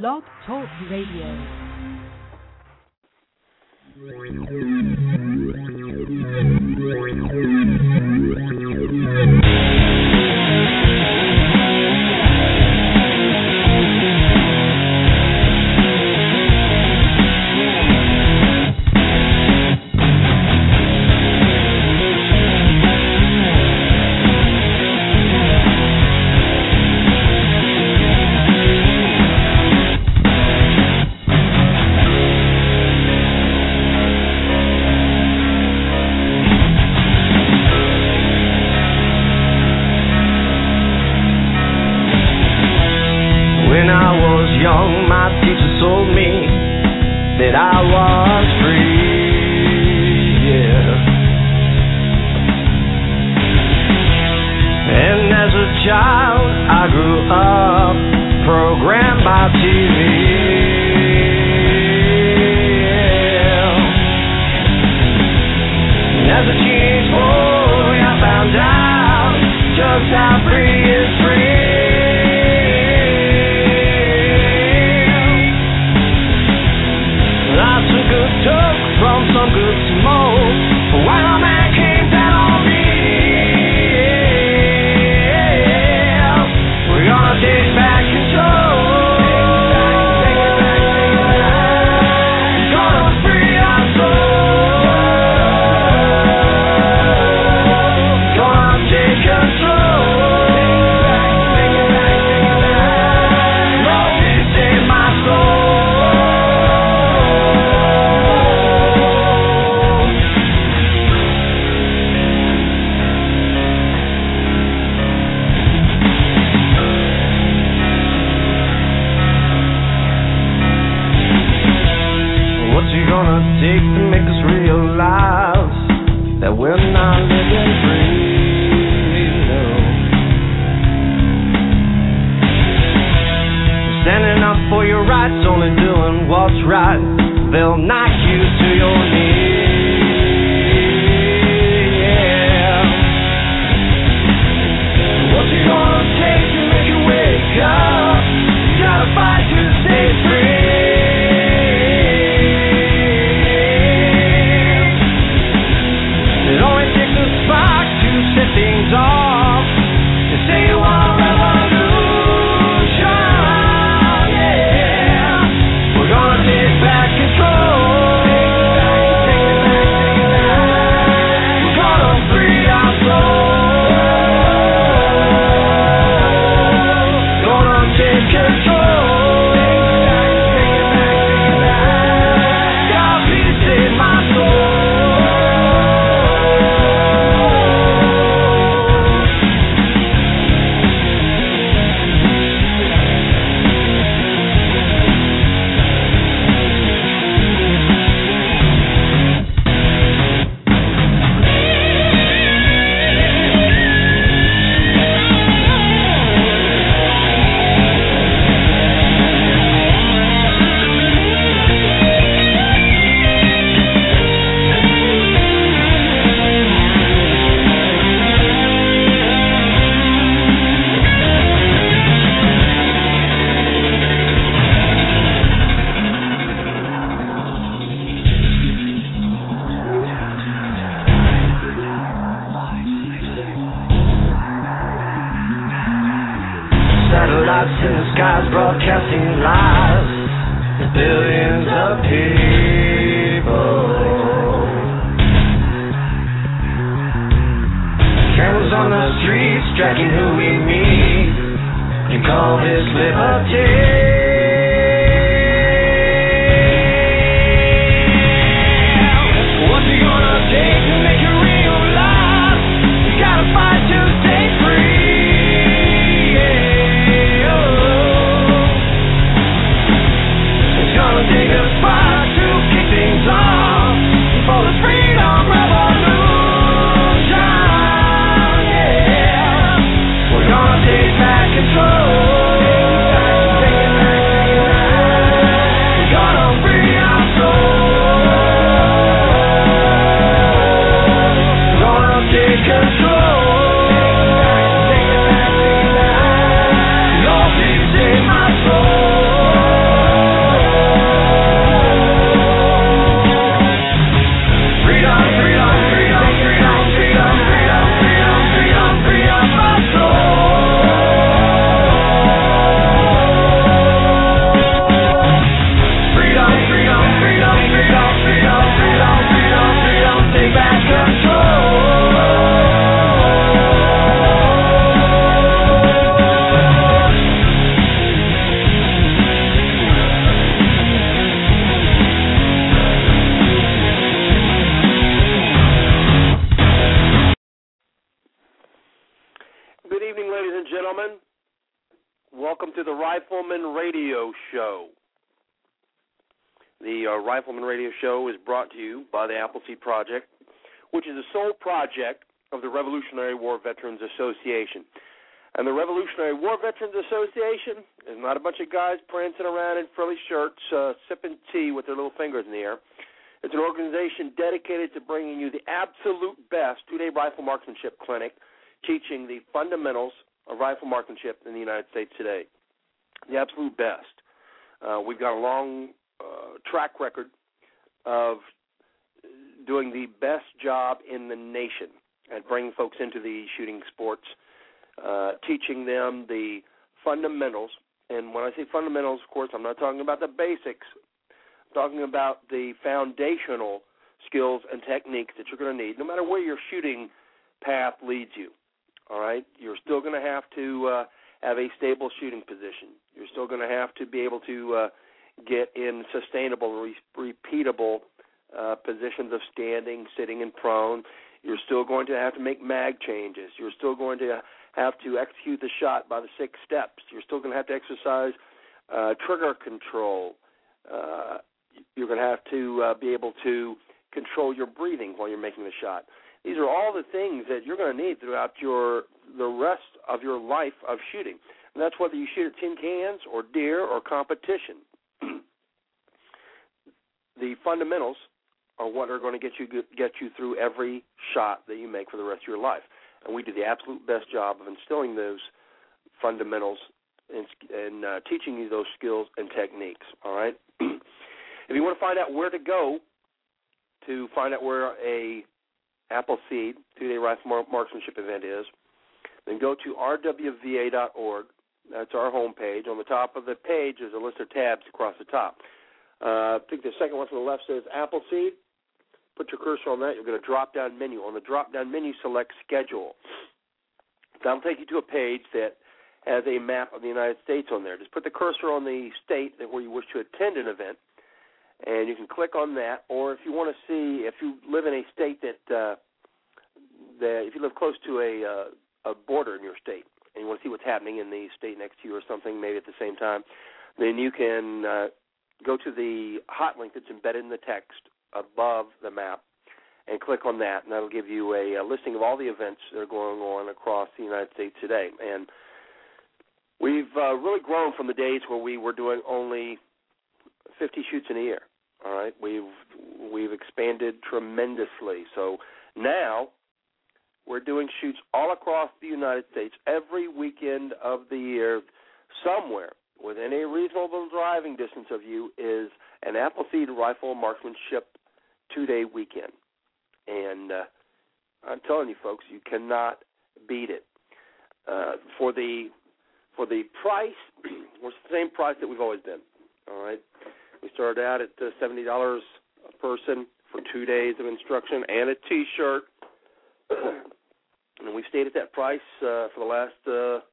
Blog Talk Radio. lights in the skies broadcasting lies to billions of people. Cameras on the streets tracking who we meet and call this liberty. I'll Show is brought to you by the Appleseed Project, which is the sole project of the Revolutionary War Veterans Association. And the Revolutionary War Veterans Association is not a bunch of guys prancing around in frilly shirts, uh, sipping tea with their little fingers in the air. It's an organization dedicated to bringing you the absolute best two-day rifle marksmanship clinic, teaching the fundamentals of rifle marksmanship in the United States today. The absolute best. Uh, we've got a long uh, track record of doing the best job in the nation at bringing folks into the shooting sports, uh, teaching them the fundamentals. And when I say fundamentals, of course, I'm not talking about the basics. I'm talking about the foundational skills and techniques that you're going to need, no matter where your shooting path leads you. All right, you're still going to have to uh, have a stable shooting position. You're still going to have to be able to uh, get in sustainable, re- repeatable uh, positions of standing, sitting, and prone. You're still going to have to make mag changes. You're still going to have to execute the shot by the six steps. You're still going to have to exercise uh, trigger control. Uh, you're going to have to uh, be able to control your breathing while you're making the shot. These are all the things that you're going to need throughout your the rest of your life of shooting. And that's whether you shoot at tin cans or deer or competition. The fundamentals are what are going to get you get you through every shot that you make for the rest of your life. And we do the absolute best job of instilling those fundamentals and, and uh, teaching you those skills and techniques. All right. if you want to find out where to go to find out where a Appleseed two-day rifle marksmanship event is, then go to rwva.org. That's our home page. On the top of the page is a list of tabs across the top. Uh, I think the second one from the left says Appleseed. Put your cursor on that. You'll get a drop-down menu. On the drop-down menu, select Schedule. That'll take you to a page that has a map of the United States on there. Just put the cursor on the state that where you wish to attend an event, and you can click on that. Or if you want to see, if you live in a state that uh, that if you live close to a uh, a border in your state and you want to see what's happening in the state next to you or something, maybe at the same time, then you can uh, go to the hot link that's embedded in the text above the map and click on that, and that'll give you a, a listing of all the events that are going on across the United States today. And we've uh, really grown from the days where we were doing only 50 shoots in a year. All right, we've we've expanded tremendously. So now we're doing shoots all across the United States every weekend of the year. Somewhere within a reasonable driving distance of you is an Appleseed rifle marksmanship two-day weekend, and uh, I'm telling you, folks, you cannot beat it. Uh, for the for the price, it's the same price that we've always been. All right, we started out at uh, seventy dollars a person for two days of instruction and a T-shirt, and we've stayed at that price uh, for the last uh,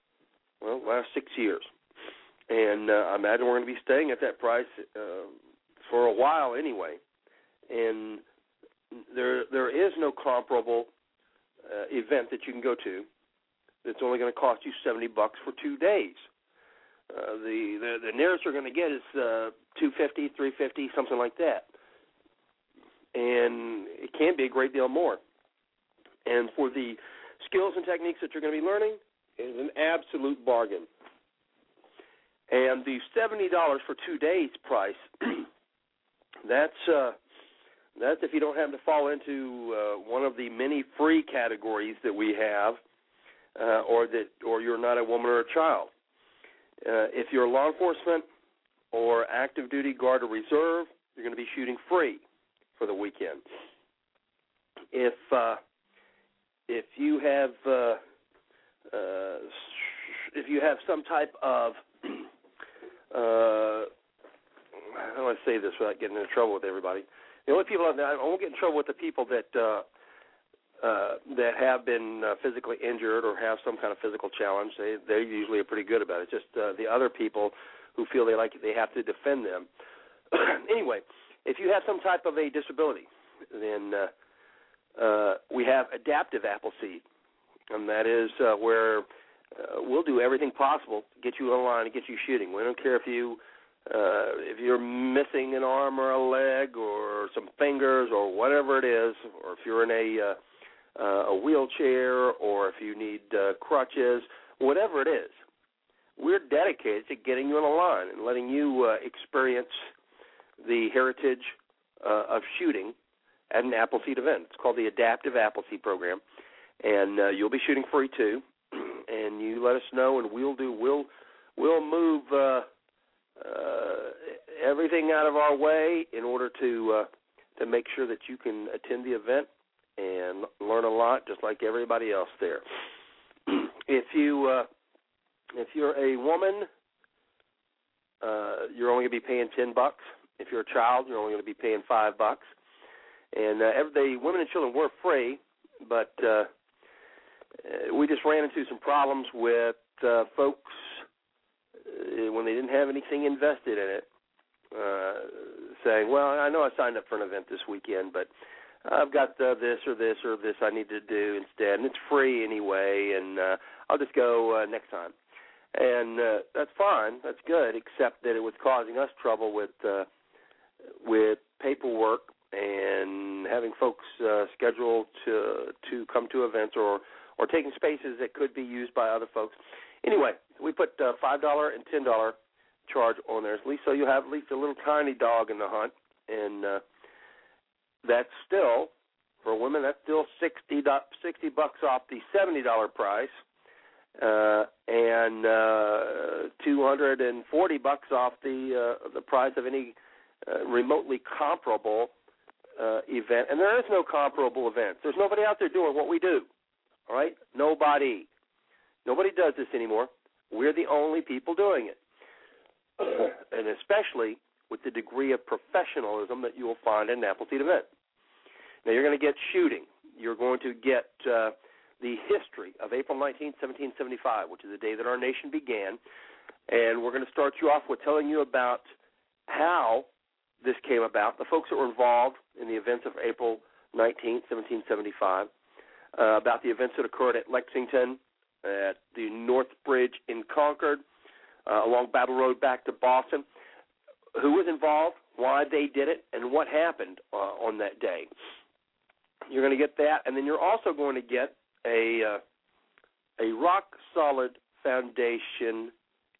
well last six years. And uh, I imagine we're going to be staying at that price uh, for a while anyway. And there there is no comparable uh, event that you can go to that's only going to cost you seventy bucks for two days. Uh, the, the the nearest you're going to get is uh, two fifty, three fifty, something like that, and it can be a great deal more. And for the skills and techniques that you're going to be learning, it is an absolute bargain. And the seventy dollars for two days price, that's uh, that's if you don't happen to fall into uh, one of the many free categories that we have, uh, or that or you're not a woman or a child. Uh, if you're law enforcement or active duty guard or reserve, you're going to be shooting free for the weekend. If uh, if you have uh, uh, if you have some type of uh, how do I say this without getting into trouble with everybody? The only people I won't get in trouble with the people that uh, uh, that have been uh, physically injured or have some kind of physical challenge, they they usually are pretty good about it. Just uh, the other people who feel they like they have to defend them. anyway, if you have some type of a disability, then uh, uh, we have adaptive Appleseed, and that is uh, where uh, we'll do everything possible to get you on line and get you shooting. We don't care if you uh, if you're missing an arm or a leg or some fingers or whatever it is, or if you're in a uh, uh, a wheelchair or if you need uh, crutches, whatever it is, we're dedicated to getting you on the line and letting you uh, experience the heritage uh, of shooting at an Appleseed event. It's called the Adaptive Appleseed Program, and uh, you'll be shooting free too. and you let us know, and we'll do we'll we'll move uh, uh, everything out of our way in order to uh, to make sure that you can attend the event and learn a lot, just like everybody else there. if you uh, if you're a woman, uh, you're only going to be paying ten bucks. If you're a child, you're only going to be paying five bucks. And uh, every, the women and children were free, but uh, uh, we just ran into some problems with uh, folks uh, when they didn't have anything invested in it, uh, saying, "Well, I know I signed up for an event this weekend, but I've got uh, this or this or this I need to do instead, and it's free anyway, and uh, I'll just go uh, next time." And uh, that's fine, that's good, except that it was causing us trouble with uh, with paperwork and having folks uh, scheduled to to come to events or or taking spaces that could be used by other folks. Anyway, we put uh, five dollar and ten dollar charge on there, at least so you have at least a little tiny dog in the hunt, and uh, that's still for women that's still sixty sixty bucks off the seventy dollar price, uh, and uh, two hundred and forty bucks off the uh, the price of any uh, remotely comparable uh, event. And there is no comparable event. There's nobody out there doing what we do. All right, nobody. Nobody does this anymore. We're the only people doing it. and especially with the degree of professionalism that you will find at an Appleseed event. Now, you're going to get shooting. You're going to get uh, the history of April 19, 1775, which is the day that our nation began. And we're going to start you off with telling you about how this came about, the folks that were involved in the events of April 19, 1775, uh, about the events that occurred at Lexington, at the North Bridge in Concord, uh, along Battle Road back to Boston. Who was involved, why they did it, and what happened uh, on that day. You're going to get that, and then you're also going to get a uh, a rock solid foundation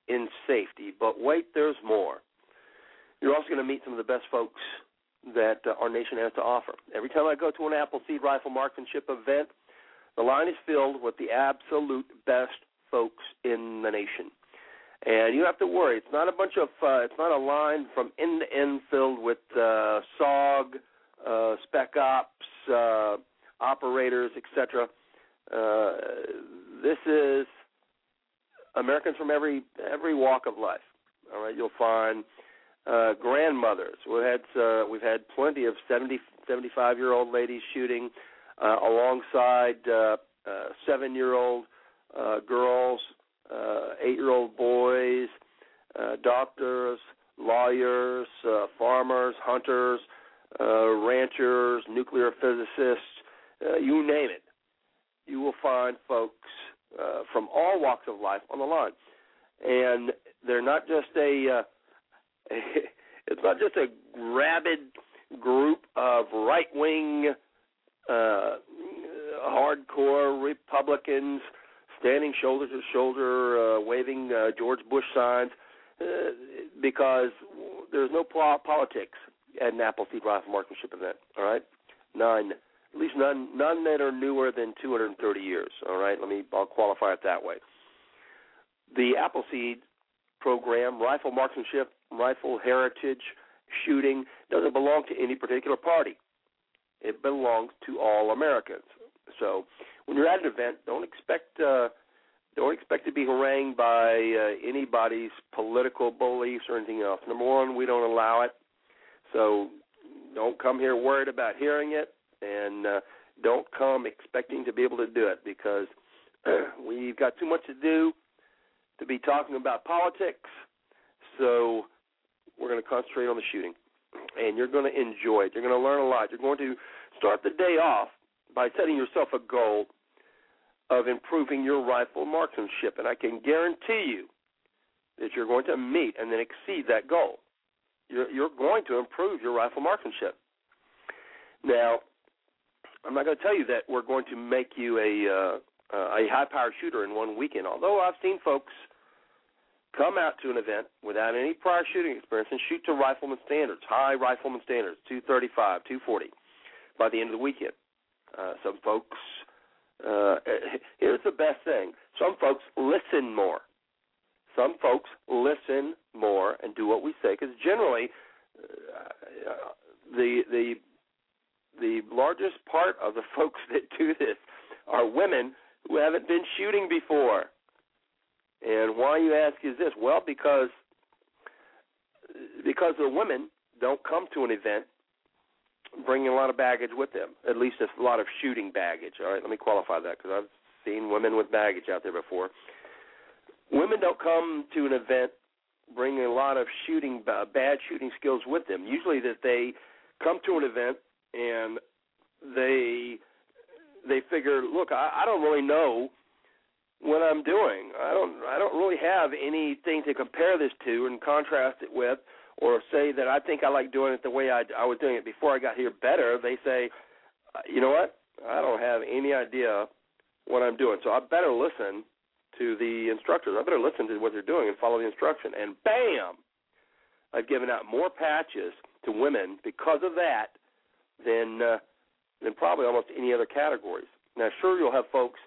in safety. But wait, there's more. You're also going to meet some of the best folks that uh, our nation has to offer. Every time I go to an Appleseed Rifle Marksmanship event, the line is filled with the absolute best folks in the nation. And you have to worry. It's not a bunch of. Uh, it's not a line from end to end filled with uh, SOG, uh, spec ops, uh, operators, etc. Uh, this is Americans from every every walk of life. All right, you'll find uh, grandmothers. We've had uh, we've had plenty of 70, 75 year old ladies shooting uh, alongside uh, uh, seven year old uh, girls, uh, eight year old boys, uh, doctors, lawyers, uh, farmers, hunters, uh, ranchers, nuclear physicists, uh, you name it. You will find folks uh, from all walks of life on the line, and they're not just a. Uh, it's not just a rabid group of right wing uh, hardcore Republicans standing shoulder to shoulder, uh, waving uh, George Bush signs, uh, because there's no politics at an Appleseed Rifle Marksmanship event. All right, none. At least none, none that are newer than 230 years. All right, let me. I'll qualify it that way. The Appleseed program, rifle marksmanship, rifle heritage, shooting, doesn't belong to any particular party. It belongs to all Americans. So when you're at an event, don't expect uh, don't expect to be harangued by uh, anybody's political beliefs or anything else. Number one, we don't allow it. So don't come here worried about hearing it, and uh, don't come expecting to be able to do it because we've got too much to do to be talking about politics. So we're going to concentrate on the shooting and you're going to enjoy it. You're going to learn a lot. You're going to start the day off by setting yourself a goal of improving your rifle marksmanship, and I can guarantee you that you're going to meet and then exceed that goal. You're, you're going to improve your rifle marksmanship. Now, I'm not going to tell you that we're going to make you a uh, a high power shooter in one weekend. Although I've seen folks come out to an event without any prior shooting experience and shoot to rifleman standards, high rifleman standards, 235, 240, by the end of the weekend. Uh, some folks, uh, here's the best thing: some folks listen more. Some folks listen more and do what we say because generally, uh, the the the largest part of the folks that do this are women who haven't been shooting before. And why you ask is this? Well, because because the women don't come to an event bringing a lot of baggage with them. At least a lot of shooting baggage. All right, let me qualify that because I've seen women with baggage out there before. Women don't come to an event bringing a lot of shooting bad shooting skills with them. Usually, that they come to an event and they they figure, look, I, I don't really know what I'm doing. I don't I don't really have anything to compare this to and contrast it with or say that I think I like doing it the way I I was doing it before I got here better. They say, uh, you know what? I don't have any idea what I'm doing. So I better listen to the instructors. I better listen to what they're doing and follow the instruction. And bam, I've given out more patches to women because of that than uh, than probably almost any other categories. Now, sure, you'll have folks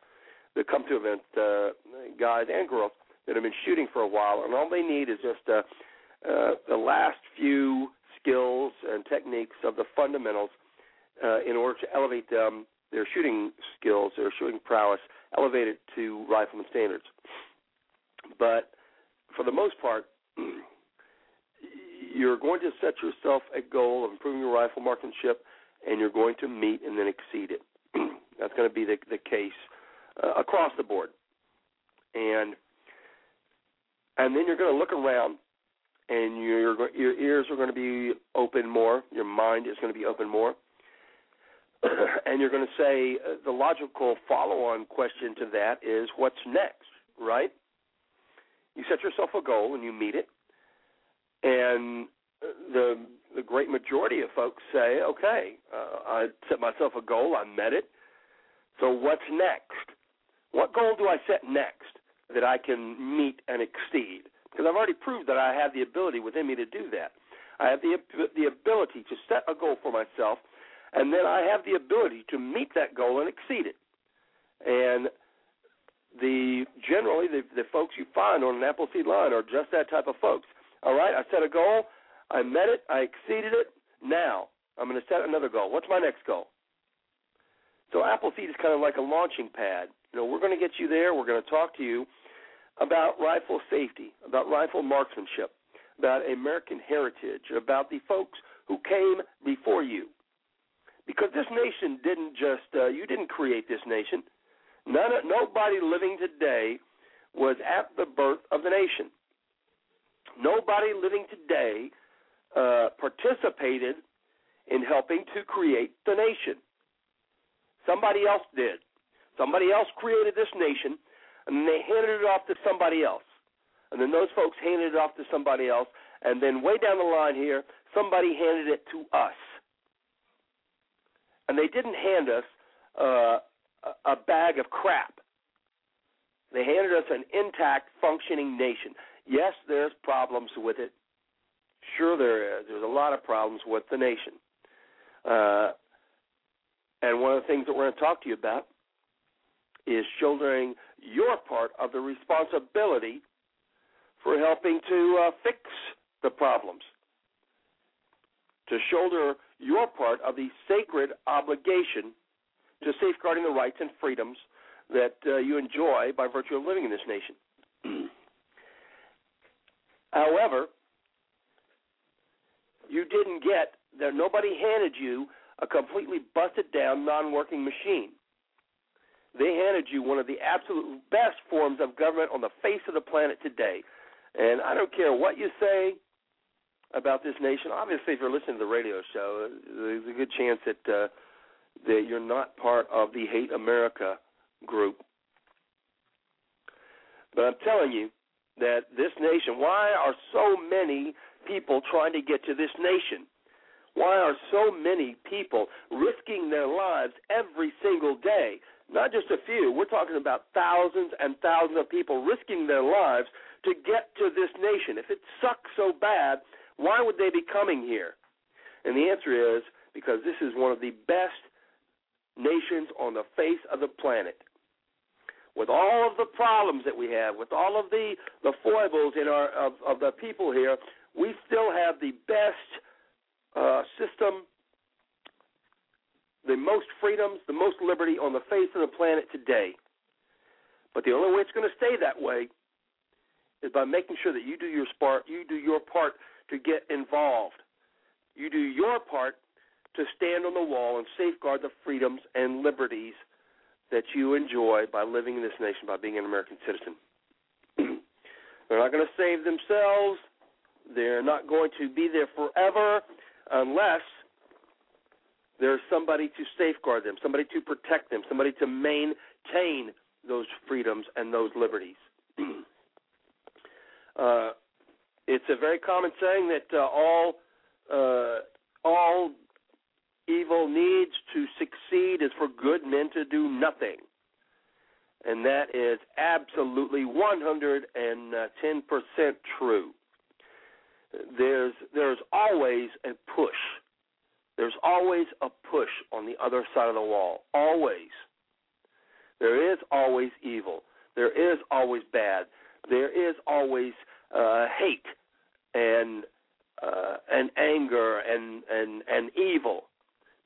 that come to events, uh, guys and girls, that have been shooting for a while, and all they need is just uh, uh, the last few skills and techniques of the fundamentals uh, in order to elevate them, their shooting skills, their shooting prowess, elevate it to rifleman standards. But for the most part, you're going to set yourself a goal of improving your rifle marksmanship and you're going to meet and then exceed it. That's going to be the, the case uh, across the board. And and then you're going to look around, and your your ears are going to be open more. Your mind is going to be open more, and you're going to say uh, the logical follow-on question to that is, what's next? Right? You set yourself a goal and you meet it, and the the great majority of folks say, okay, uh, I set myself a goal, I met it. So what's next? What goal do I set next that I can meet and exceed? Because I've already proved that I have the ability within me to do that. I have the the ability to set a goal for myself, and then I have the ability to meet that goal and exceed it. And the generally the, the folks you find on an Appleseed line are just that type of folks. All right, I set a goal. I met it. I exceeded it. Now I'm going to set another goal. What's my next goal? So Appleseed is kind of like a launching pad. You know, we're going to get you there. We're going to talk to you about rifle safety, about rifle marksmanship, about American heritage, about the folks who came before you. Because this nation didn't just uh, you didn't create this nation. None nobody living today was at the birth of the nation. Nobody living today uh, participated in helping to create the nation. Somebody else did. Somebody else created this nation, and they handed it off to somebody else. And then those folks handed it off to somebody else, and then way down the line here, somebody handed it to us. And they didn't hand us uh, a bag of crap. They handed us an intact, functioning nation. Yes, there's problems with it. Sure, there is. There's a lot of problems with the nation. Uh, and one of the things that we're going to talk to you about is shouldering your part of the responsibility for helping to uh, fix the problems. To shoulder your part of the sacred obligation to safeguarding the rights and freedoms that uh, you enjoy by virtue of living in this nation. However, you didn't get there. Nobody handed you a completely busted down, non working machine. They handed you one of the absolute best forms of government on the face of the planet today. And I don't care what you say about this nation. Obviously, if you're listening to the radio show, there's a good chance that uh, that you're not part of the Hate America group. But I'm telling you that this nation, why are so many people trying to get to this nation? Why are so many people risking their lives every single day? Not just a few. We're talking about thousands and thousands of people risking their lives to get to this nation. If it sucks so bad, why would they be coming here? And the answer is because this is one of the best nations on the face of the planet. With all of the problems that we have, with all of the, the foibles in our of, of the people here, we still have the best uh, system, the most freedoms, the most liberty on the face of the planet today. But the only way it's going to stay that way is by making sure that you do your part, you do your part to get involved. You do your part to stand on the wall and safeguard the freedoms and liberties that you enjoy by living in this nation, by being an American citizen. They're not going to save themselves. They're not going to be there forever unless there's somebody to safeguard them, somebody to protect them, somebody to maintain those freedoms and those liberties. uh, it's a very common saying that uh, all uh, all evil needs to succeed is for good men to do nothing. And that is absolutely 110% true. There's there's always a push. There's always a push on the other side of the wall. Always. There is always evil. There is always bad. There is always uh, hate and uh, and anger and and and evil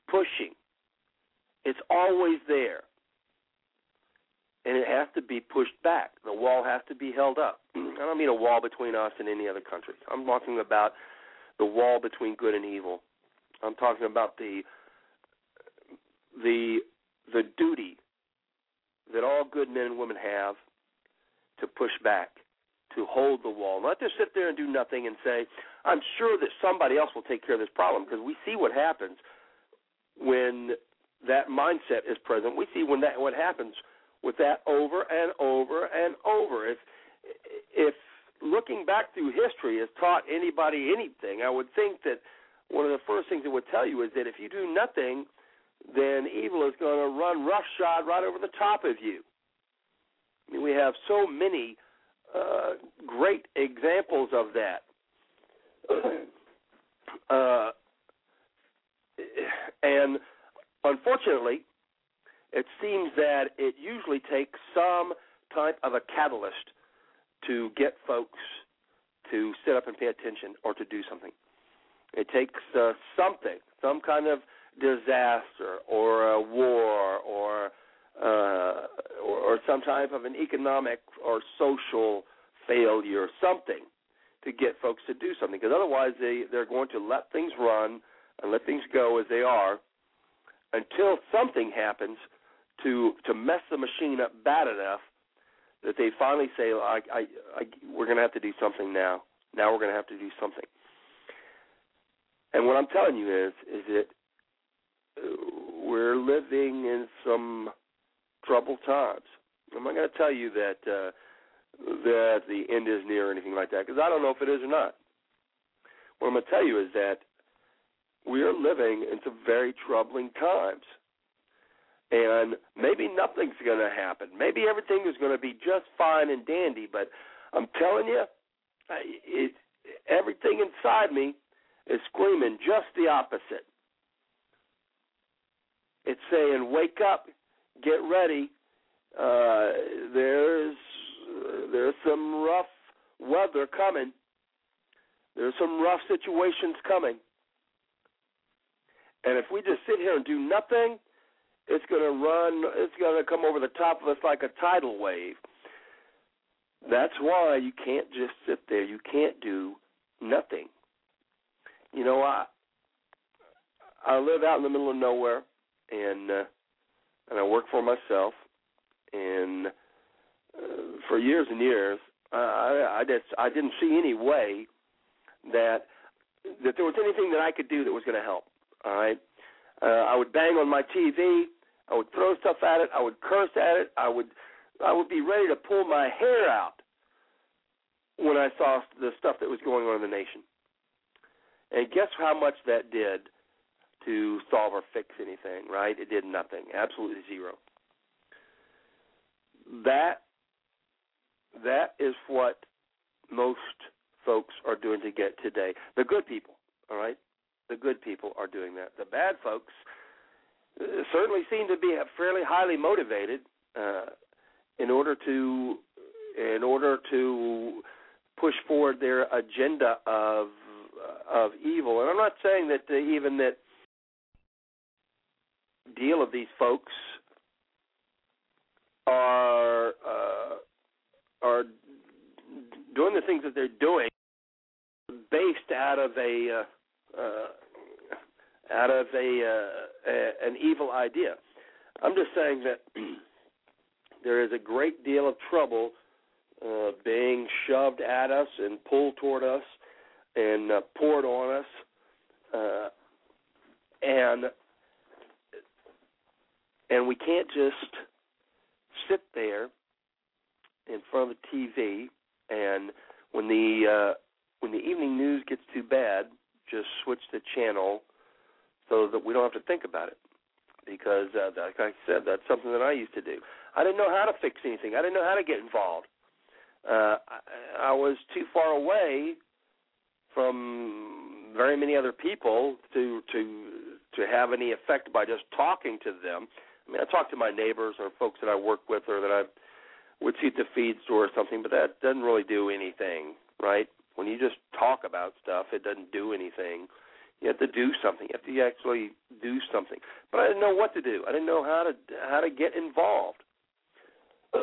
pushing. It's always there. And it has to be pushed back. The wall has to be held up. I don't mean a wall between us and any other country. I'm talking about the wall between good and evil. I'm talking about the the the duty that all good men and women have to push back, to hold the wall, not to sit there and do nothing and say, I'm sure that somebody else will take care of this problem because we see what happens when that mindset is present. We see when that what happens with that over and over and over. If if looking back through history has taught anybody anything, I would think that one of the first things it would tell you is that if you do nothing, then evil is going to run roughshod right over the top of you. I mean, we have so many uh, great examples of that. uh, and unfortunately, it seems that it usually takes some type of a catalyst to get folks to sit up and pay attention or to do something. It takes uh, something, some kind of disaster or a war or uh, or, or some type of an economic or social failure, something to get folks to do something. Because otherwise, they they're going to let things run and let things go as they are until something happens to to mess the machine up bad enough that they finally say, I, I, I, "We're going to have to do something now. Now we're going to have to do something." And what I'm telling you is, is that uh, we're living in some troubled times. I'm not going to tell you that uh, that the end is near or anything like that because I don't know if it is or not. What I'm going to tell you is that we are living in some very troubling times. And maybe nothing's going to happen. Maybe everything is going to be just fine and dandy. But I'm telling you, it, everything inside me is screaming just the opposite. It's saying, "Wake up, get ready. Uh, there's there's some rough weather coming. There's some rough situations coming." And if we just sit here and do nothing, it's going to run, it's going to come over the top of us like a tidal wave. That's why you can't just sit there. You can't do nothing. You know, I I live out in the middle of nowhere, and uh, and I work for myself, and uh, for years and years, I I just I didn't see any way that that there was anything that I could do that was going to help. All right. Uh, I would bang on my TV. I would throw stuff at it. I would curse at it. I would I would be ready to pull my hair out when I saw the stuff that was going on in the nation. And guess how much that did to solve or fix anything, right? It did nothing, absolutely zero. That that is what most folks are doing to get today. The good people, all right? The good people are doing that. The bad folks uh, certainly seem to be fairly highly motivated uh, in order to in order to push forward their agenda of of evil. And I'm not saying that uh, even that deal of these folks are uh, are doing the things that they're doing based out of a uh, uh, out of a, uh, a an evil idea. I'm just saying that there is a great deal of trouble uh, being shoved at us and pulled toward us and uh, poured on us, uh, and and we can't just sit there in front of the TV and when the uh, when the evening news gets too bad, just switch the channel so that we don't have to think about it. Because, uh, like I said, that's something that I used to do. I didn't know how to fix anything. I didn't know how to get involved. Uh, I, I was too far away from very many other people to to to have any effect by just talking to them. I mean, I talk to my neighbors or folks that I work with or that I would see at the feed store or something, but that doesn't really do anything, right? When you just talk about stuff, it doesn't do anything. You have to do something. You have to actually do something. But I didn't know what to do. I didn't know how to how to get involved.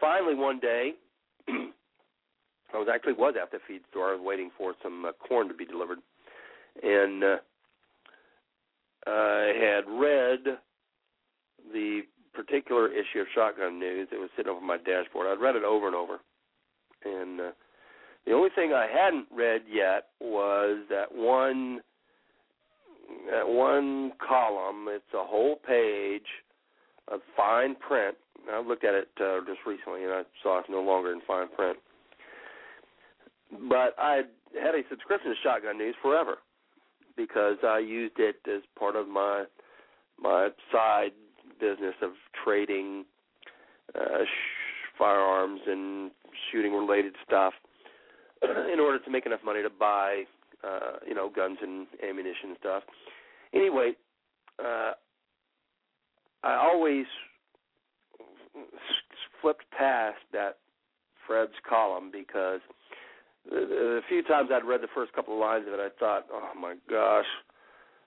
Finally, one day, I was actually was at the feed store. I was waiting for some uh, corn to be delivered, and uh, I had read the particular issue of Shotgun News. It was sitting over my dashboard. I'd read it over and over, and uh, the only thing I hadn't read yet was that one that one column. It's a whole page of fine print. I looked at it uh, just recently, and I saw it's no longer in fine print. But I had a subscription to Shotgun News forever because I used it as part of my my side business of trading uh, sh- firearms and shooting related stuff in order to make enough money to buy, uh, you know, guns and ammunition and stuff. Anyway, uh, I always flipped past that Fred's column because the, few times I'd read the first couple of lines of it, I thought, oh my gosh,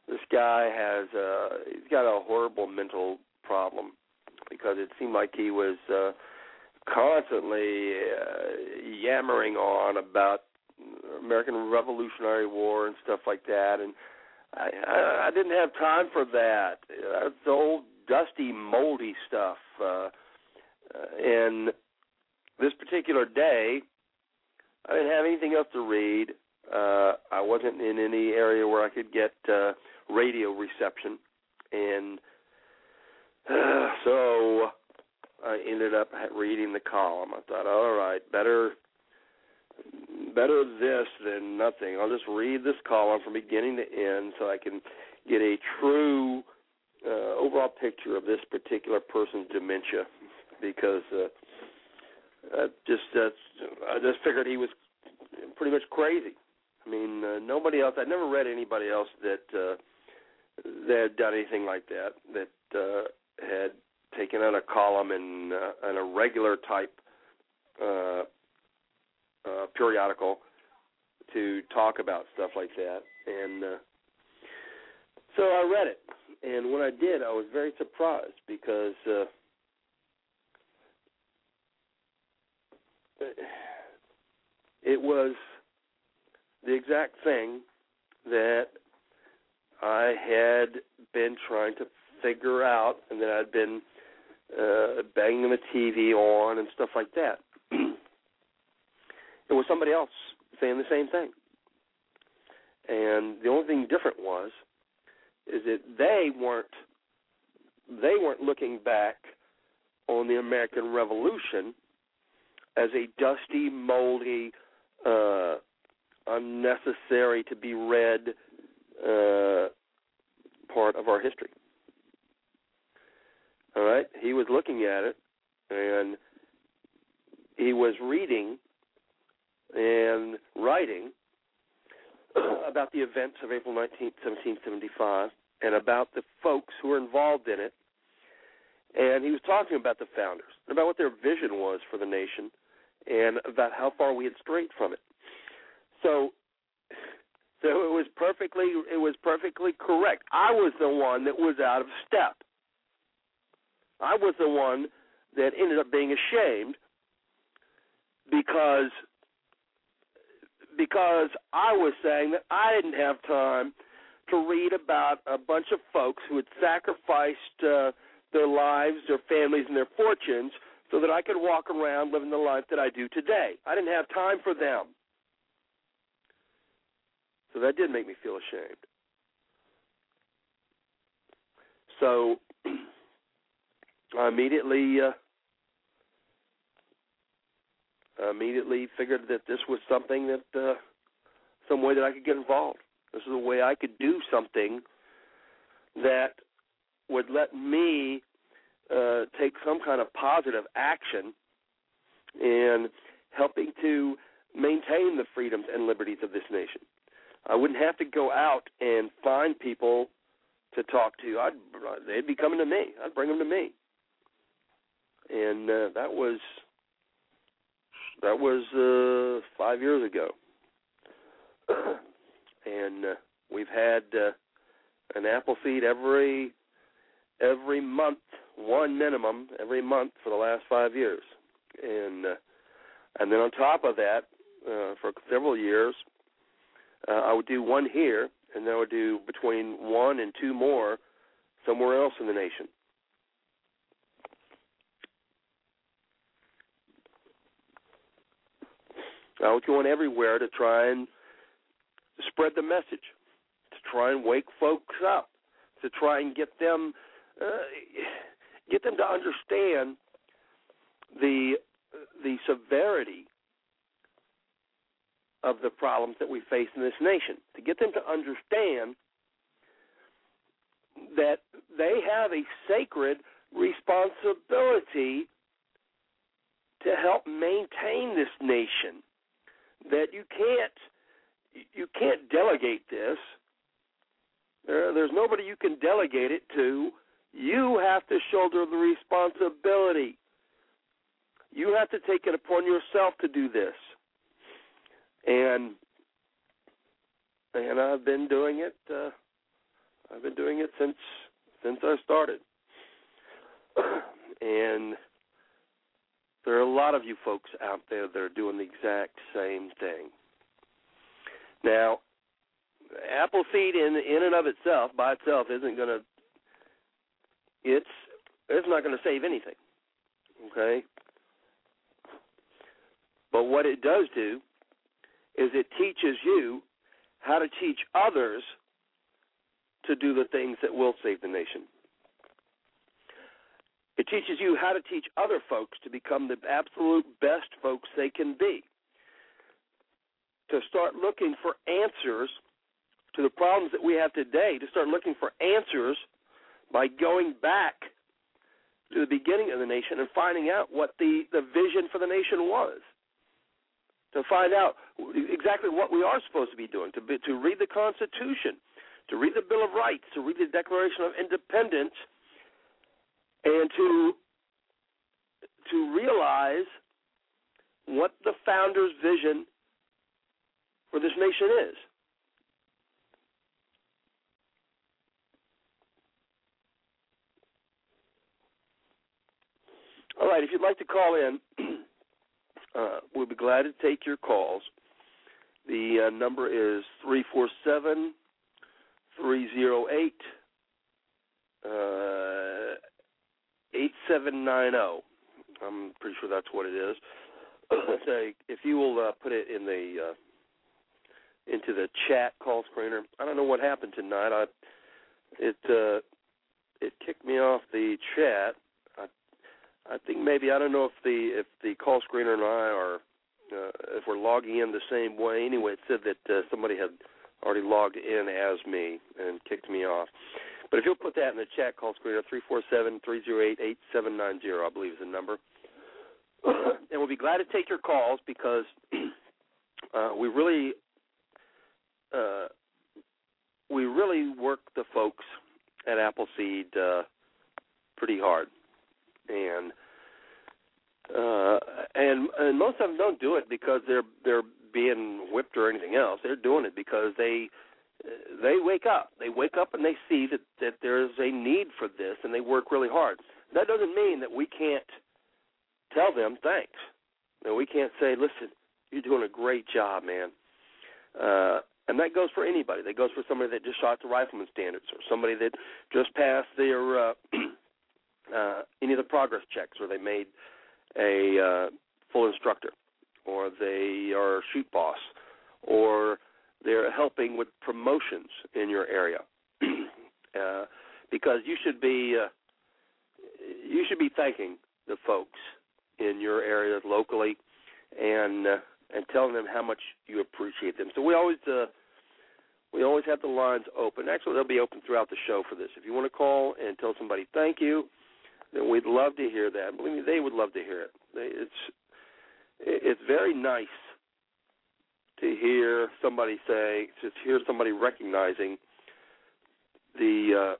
this guy has uh, he's got a horrible mental problem because it seemed like he was uh, constantly uh, yammering on about American Revolutionary War and stuff like that, and I, I, I didn't have time for that. That's the old dusty, moldy stuff. Uh, and this particular day, I didn't have anything else to read. Uh, I wasn't in any area where I could get uh, radio reception, and uh, so I ended up reading the column. I thought, all right, better better this than nothing. I'll just read this column from beginning to end so I can get a true uh, overall picture of this particular person's dementia because uh, I just uh, I just figured he was pretty much crazy. I mean, uh, nobody else. I never read anybody else that uh, that had done anything like that. That uh, had taken out a column in uh, in a regular type uh, uh, periodical to talk about stuff like that, and uh, so I read it. And when I did, I was very surprised because uh, it was the exact thing that I had been trying to figure out, and that I'd been uh, banging the TV on and stuff like that. it was somebody else saying the same thing, and the only thing different was is that they weren't they weren't looking back on the American Revolution. As a dusty, moldy, uh, unnecessary to be read uh, part of our history. All right, he was looking at it, and he was reading and writing about the events of April 19th, 1775, and about the folks who were involved in it. And he was talking about the founders, about what their vision was for the nation, and about how far we had strayed from it. So, so it was perfectly it was perfectly correct. I was the one that was out of step. I was the one that ended up being ashamed because because I was saying that I didn't have time to read about a bunch of folks who had sacrificed uh, their lives, their families, and their fortunes so that I could walk around living the life that I do today. I didn't have time for them. So that did make me feel ashamed. So I immediately uh, I immediately figured that this was something that uh, some way that I could get involved. This is a way I could do something that would let me uh, take some kind of positive action in helping to maintain the freedoms and liberties of this nation. I wouldn't have to go out and find people to talk to. I'd they'd be coming to me. I'd bring them to me, and uh, that was that was uh, five years ago, and uh, we've had uh, an Appleseed every every month, one minimum every month for the last five years, and uh, and then on top of that, uh, for several years, uh, I would do one here, and then I would do between one and two more somewhere else in the nation. I was going everywhere to try and spread the message, to try and wake folks up, to try and get them uh, get them to understand the the severity of the problems that we face in this nation, to get them to understand that they have a sacred responsibility to help maintain this nation that you can't you can't delegate this. There, there's nobody you can delegate it to. You have to shoulder the responsibility. You have to take it upon yourself to do this. And and I've been doing it. Uh, I've been doing it since since I started. and there are a lot of you folks out there that are doing the exact same thing. Now, Appleseed in in and of itself, by itself, isn't going to. It's it's not going to save anything. Okay. But what it does do is it teaches you how to teach others to do the things that will save the nation. It teaches you how to teach other folks to become the absolute best folks they can be. To start looking for answers to the problems that we have today, to start looking for answers by going back to the beginning of the nation and finding out what the, the vision for the nation was. To find out exactly what we are supposed to be doing, to, be, to read the Constitution, to read the Bill of Rights, to read the Declaration of Independence, and to to realize what the founder's vision for this nation is. All right, if you'd like to call in, uh, we'll be glad to take your calls. The uh, number is 347 308 uh, 8790. I'm pretty sure that's what it is. so if you will uh, put it in the uh, into the chat call screener. I don't know what happened tonight. I it uh, it kicked me off the chat. I think maybe I don't know if the if the call screener and I are uh, if we're logging in the same way. Anyway, it said that uh, somebody had already logged in as me and kicked me off. But if you'll put that in the chat, call screener three four seven three zero eight eight seven nine zero, I believe is the number. and we'll be glad to take your calls because uh, we really uh, we really work the folks at Appleseed uh, pretty hard, and uh, and and most of them don't do it because they're they're being whipped or anything else. They're doing it because they they wake up. They wake up and they see that that there's a need for this, and they work really hard. That doesn't mean that we can't tell them thanks. No, we can't say, "Listen, you're doing a great job, man." Uh, and that goes for anybody. That goes for somebody that just shot the rifleman standards, or somebody that just passed their uh, uh, any of the progress checks, or they made a uh, full instructor, or they are a shoot boss, or they're helping with promotions in your area. uh, because you should be uh, you should be thanking the folks in your area locally, and uh, and telling them how much you appreciate them. So we always uh, we always have the lines open. Actually, they'll be open throughout the show for this. If you want to call and tell somebody thank you, we'd love to hear that. Believe me, they would love to hear it. It's it's very nice to hear somebody say, to hear somebody recognizing the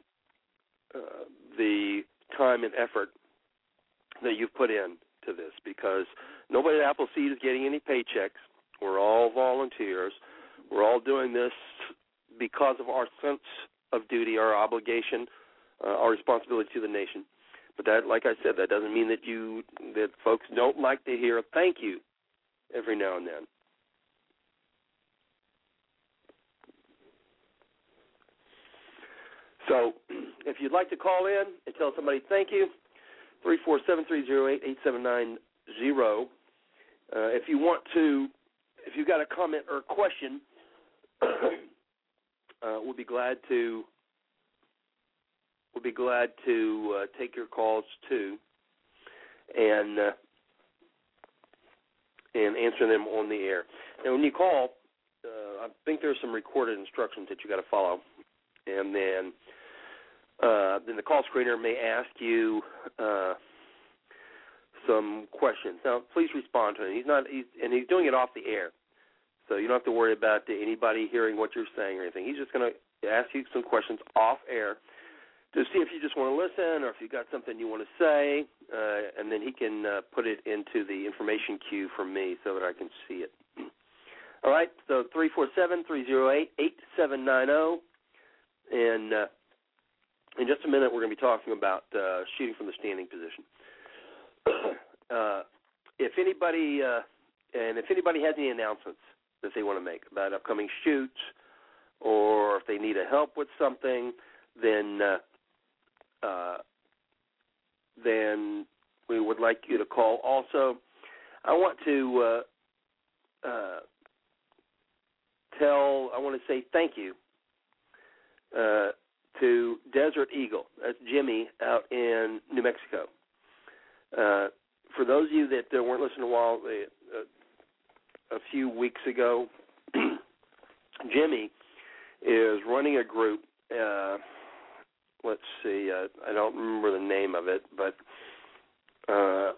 uh, uh, the time and effort that you've put in to this, because nobody at Appleseed is getting any paychecks. We're all volunteers. We're all doing this because of our sense of duty, our obligation, uh, our responsibility to the nation. But that, like I said, that doesn't mean that you that folks don't like to hear a thank you every now and then. So, if you'd like to call in and tell somebody thank you, three four seven three zero eight eight seven nine zero. Uh, if you want to, if you've got a comment or a question, uh, we'll be glad to. We'll be glad to uh, take your calls too, and uh, and answer them on the air. And when you call, uh, I think there's some recorded instructions that you got to follow, and then uh, then the call screener may ask you uh, some questions. Now, please respond to him. He's not, he's, and he's doing it off the air, so you don't have to worry about anybody hearing what you're saying or anything. He's just going to ask you some questions off air to see if you just want to listen or if you've got something you want to say, uh, and then he can uh, put it into the information queue for me so that I can see it. All right, so three four seven three zero eight eight seven nine zero, and uh, in just a minute we're going to be talking about uh, shooting from the standing position. uh, if anybody uh, and if anybody has any announcements that they want to make about upcoming shoots, or if they need a help with something, then uh, uh, then we would like you to call. Also, I want to uh, uh, tell. I want to say thank you uh, to Desert Eagle. That's Jimmy out in New Mexico. Uh, for those of you that uh, weren't listening a while, uh, a few weeks ago, Jimmy is running a group. Uh, let's see, uh, I don't remember the name of it, but uh,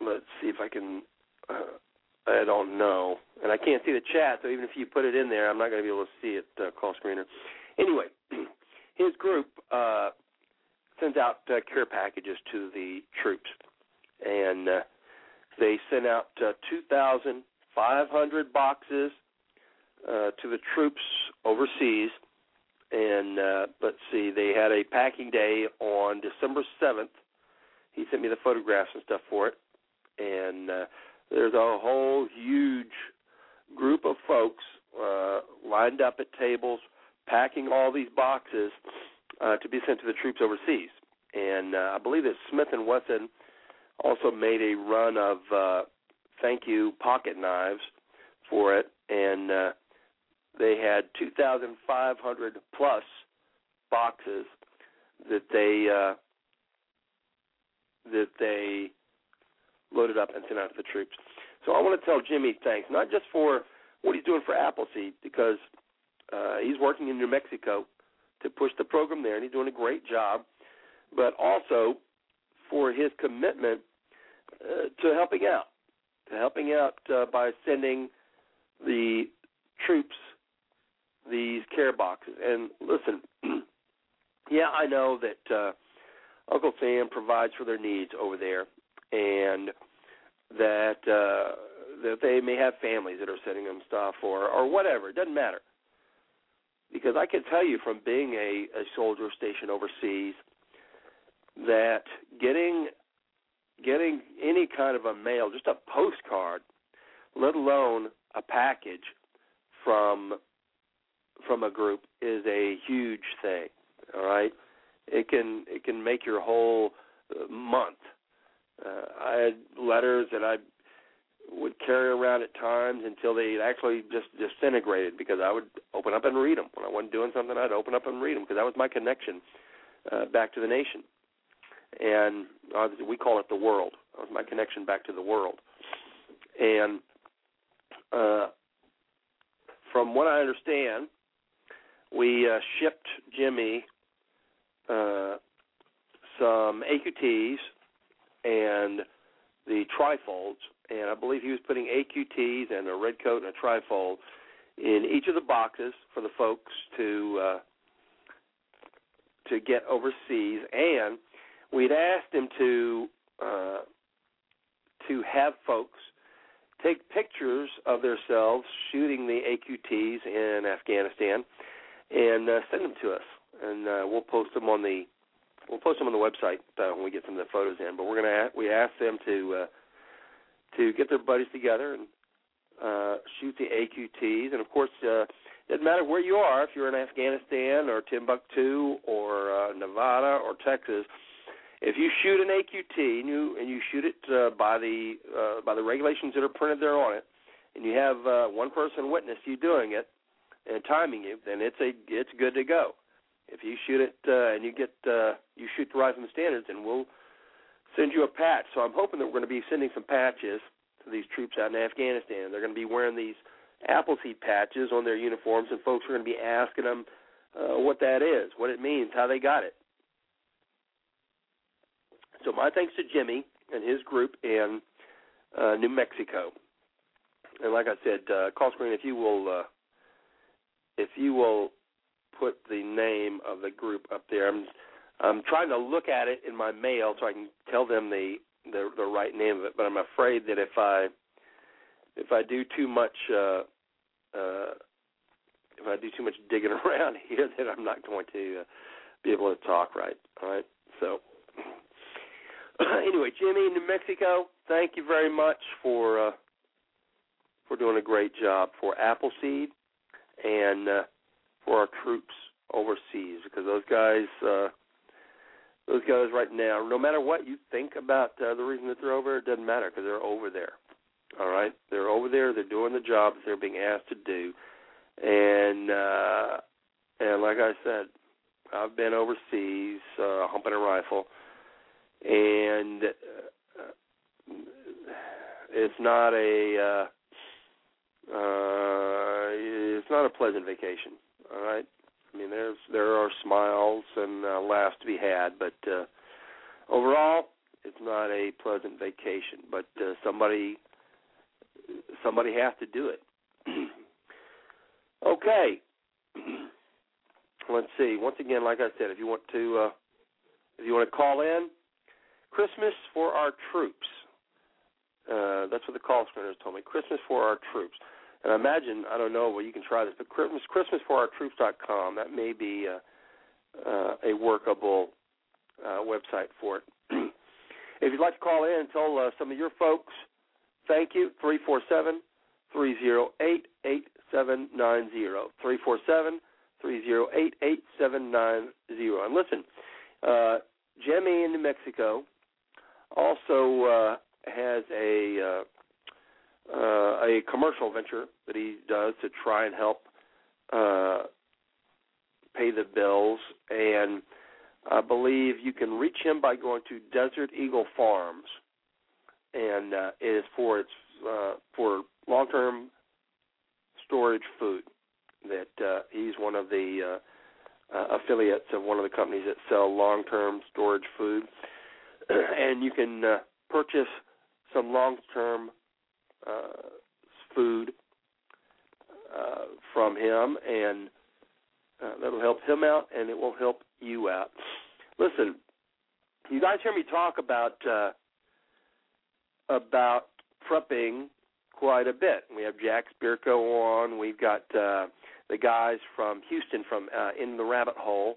let's see if I can. Uh, I don't know, and I can't see the chat. So even if you put it in there, I'm not going to be able to see it. Uh, call screener. Anyway, his group uh, sends out uh, care packages to the troops, and uh, they sent out uh, 2,500 boxes uh, to the troops overseas. And uh, let's see, they had a packing day on December 7th. He sent me the photographs and stuff for it. And uh, there's a whole huge group of folks uh, lined up at tables packing all these boxes uh, to be sent to the troops overseas. And uh, I believe that Smith and Wesson also made a run of uh, thank you pocket knives for it, and uh, they had 2,500 plus boxes that they uh, that they loaded up and sent out to the troops. So I want to tell Jimmy thanks, not just for what he's doing for Appleseed, because uh, he's working in New Mexico to push the program there, and he's doing a great job, but also for his commitment uh, to helping out, to helping out uh, by sending the troops these care boxes. And listen, yeah, I know that uh, Uncle Sam provides for their needs over there, and that uh, that they may have families that are sending them stuff or or whatever. It doesn't matter because I can tell you from being a, a soldier stationed overseas that getting getting any kind of a mail, just a postcard, let alone a package from from a group is a huge thing. All right, it can it can make your whole uh, month. Uh, I had letters that I would carry around at times until they actually just disintegrated because I would open up and read them when I wasn't doing something. I'd open up and read them because that was my connection uh, back to the nation, and uh, we call it the world. That was my connection back to the world, and uh, from what I understand, we uh, shipped Jimmy uh, some AQTs and the trifolds, and I believe he was putting AQTs and a red coat and a trifold in each of the boxes for the folks to uh, to get overseas, and we'd asked him to uh, to have folks take pictures of themselves shooting the AQTs in Afghanistan and uh, send them to us, and uh, we'll post them on the we'll post them on the website uh, when we get some of the photos in. But we're gonna we ask them to uh, to get their buddies together and uh, shoot the AQTs, and of course. Uh, it doesn't matter where you are, if you're in Afghanistan or Timbuktu or uh, Nevada or Texas, if you shoot an AQT and you and you shoot it uh, by the uh, by the regulations that are printed there on it, and you have uh, one person witness you doing it and timing you, then it's a it's good to go. If you shoot it uh, and you get uh, you shoot right from the standards, and we'll send you a patch. So I'm hoping that we're going to be sending some patches to these troops out in Afghanistan. They're going to be wearing these Appleseed patches on their uniforms, and folks are going to be asking them uh, what that is, what it means, how they got it. So my thanks to Jimmy and his group in uh, New Mexico. And like I said, uh, call screen if you will, uh, if you will put the name of the group up there. I'm I'm trying to look at it in my mail so I can tell them the the, the right name of it, but I'm afraid that if I if I do too much uh, uh, if I do too much digging around here, that I'm not going to uh, be able to talk right. All right. So anyway, Jimmy, in New Mexico, thank you very much for uh, for doing a great job for Appleseed and uh, for our troops overseas because those guys. Uh, those guys right now, no matter what you think about uh, the reason that they're over, it doesn't matter because they're over there. All right, they're over there. They're doing the jobs they're being asked to do, and uh, and like I said, I've been overseas uh, humping a rifle, and uh, it's not a uh, uh, it's not a pleasant vacation. All right, I mean there's there are smiles and uh, laughs to be had, but uh, overall it's not a pleasant vacation. But uh, somebody somebody has to do it. okay. Let's see. Once again, like I said, if you want to uh, if you want to call in, Christmas for our troops. Uh, that's what the call screeners told me. Christmas for our troops. And I imagine, I don't know, well, you can try this, but Christmas, Christmas for our troops.com, that may be uh, uh, a workable uh, website for it. if you'd like to call in and tell uh, some of your folks thank you, 347 308 8790. 347 308 8790. And listen, uh, Jimmy in New Mexico also uh, has a uh, a commercial venture that he does to try and help uh, pay the bills. And I believe you can reach him by going to Desert Eagle Farms, and uh, it is for its uh, for long-term storage food. That uh, he's one of the uh, uh, affiliates of one of the companies that sell long-term storage food, and you can uh, purchase some long-term food uh, from him, and uh, that'll help him out, and it will help you out. Listen, you guys hear me talk about uh, about prepping quite a bit. We have Jack Spirko on. We've got uh, the guys from Houston from uh, In the Rabbit Hole,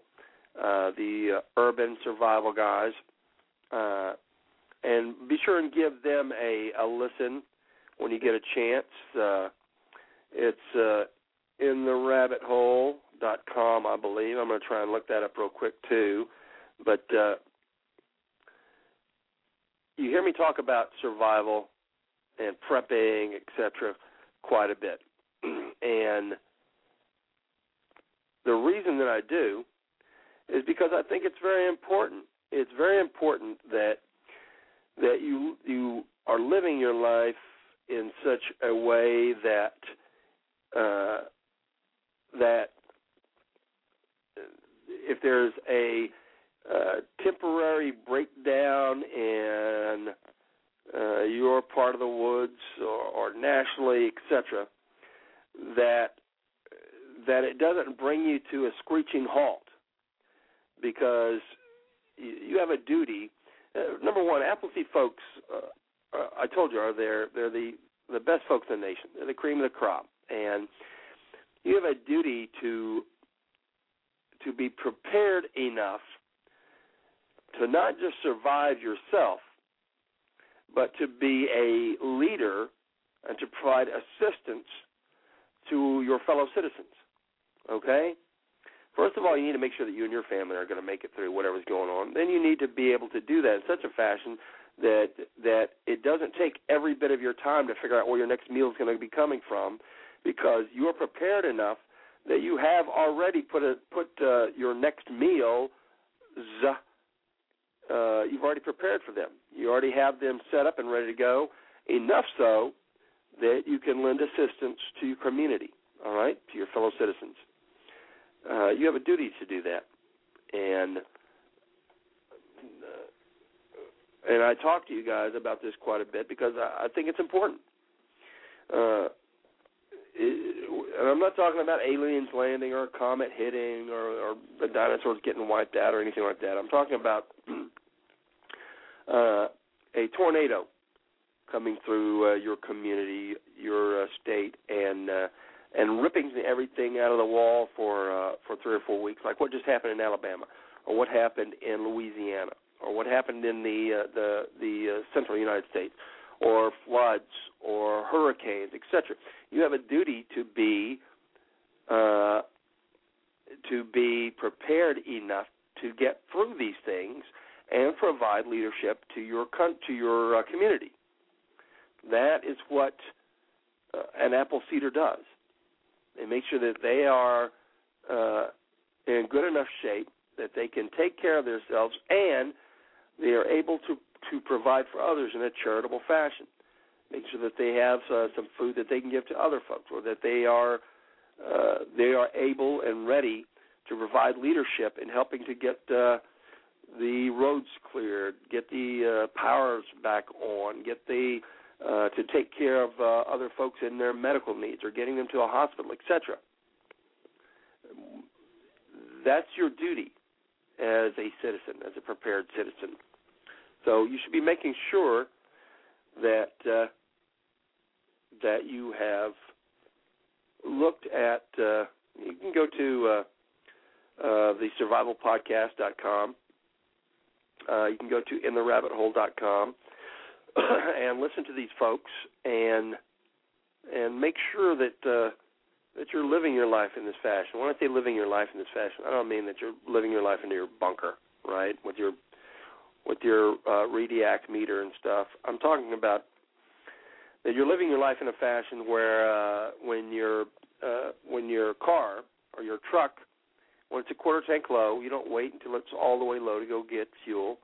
uh, the uh, Urban Survival guys, uh, and be sure and give them a, a listen when you get a chance. Uh, it's uh, in the rabbit hole dot com, I believe. I'm going to try and look that up real quick too. But uh, you hear me talk about survival and prepping, etc., quite a bit, and the reason that I do is because I think it's very important. It's very important that that you you are living your life in such a way that uh, that if there's a uh, temporary breakdown in uh, your part of the woods or, or nationally, etc., that that it doesn't bring you to a screeching halt because you, you have a duty. Uh, number one, Appleseed folks, uh, I told you, are they're they're the the best folks in the nation. They're the cream of the crop, and you have a duty to to be prepared enough to not just survive yourself, but to be a leader and to provide assistance to your fellow citizens. Okay? First of all, you need to make sure that you and your family are going to make it through whatever's going on. Then you need to be able to do that in such a fashion that that it doesn't take every bit of your time to figure out where your next meal is going to be coming from, because you are prepared enough that you have already put a, put uh, your next meal. Uh, you've already prepared for them. You already have them set up and ready to go. Enough so that you can lend assistance to your community. All right, to your fellow citizens. Uh, you have a duty to do that, and uh, and I talk to you guys about this quite a bit because I, I think it's important. Uh, it, and I'm not talking about aliens landing or a comet hitting or, or the dinosaurs getting wiped out or anything like that. I'm talking about uh, a tornado coming through uh, your community, your uh, state, and uh, and ripping everything out of the wall for uh, for three or four weeks, like what just happened in Alabama, or what happened in Louisiana, or what happened in the uh, the the uh, central United States, or floods, or hurricanes, etc. You have a duty to be uh, to be prepared enough to get through these things and provide leadership to your to your uh, community. That is what uh, an apple seeder does. They make sure that they are uh, in good enough shape that they can take care of themselves and they are able to to provide for others in a charitable fashion. Make sure that they have uh, some food that they can give to other folks, or that they are uh, they are able and ready to provide leadership in helping to get uh, the roads cleared, get the uh, powers back on, get the uh, to take care of uh, other folks in their medical needs or getting them to a hospital, etc. That's your duty as a citizen, as a prepared citizen. So you should be making sure that uh, that you have looked at. Uh, you can go to uh, uh, the survivalpodcast.com. Uh, you can go to intherabbithole.com and listen to these folks and and make sure that uh, that you're living your life in this fashion. When I say living your life in this fashion, I don't mean that you're living your life into your bunker, right, with your with your uh, radiac meter and stuff. I'm talking about that you're living your life in a fashion where uh, when your uh, when your car or your truck when it's a quarter tank low, you don't wait until it's all the way low to go get fuel.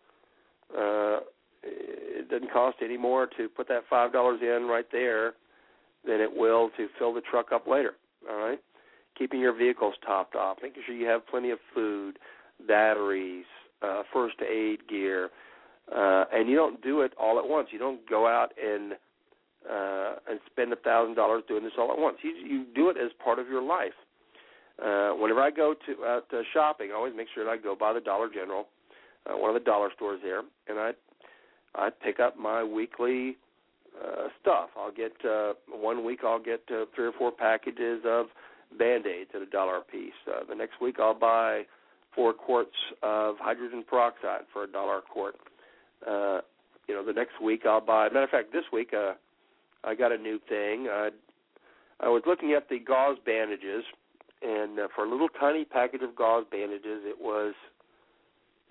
Uh, it doesn't cost any more to put that five dollars in right there than it will to fill the truck up later. All right, keeping your vehicles topped off, making sure you have plenty of food, batteries, uh, first aid gear, uh, and you don't do it all at once. You don't go out and uh, and spend a thousand dollars doing this all at once. You you do it as part of your life. Uh, whenever I go to uh, to shopping, I always make sure that I go by the Dollar General, uh, one of the dollar stores there, and I I pick up my weekly uh, stuff. I'll get uh, one week I'll get uh, three or four packages of band aids at a dollar a piece. Uh, the next week I'll buy four quarts of hydrogen peroxide for a dollar a quart. Uh, you know, the next week I'll buy. Matter of fact, this week uh, I got a new thing. I I was looking at the gauze bandages, and uh, for a little tiny package of gauze bandages, it was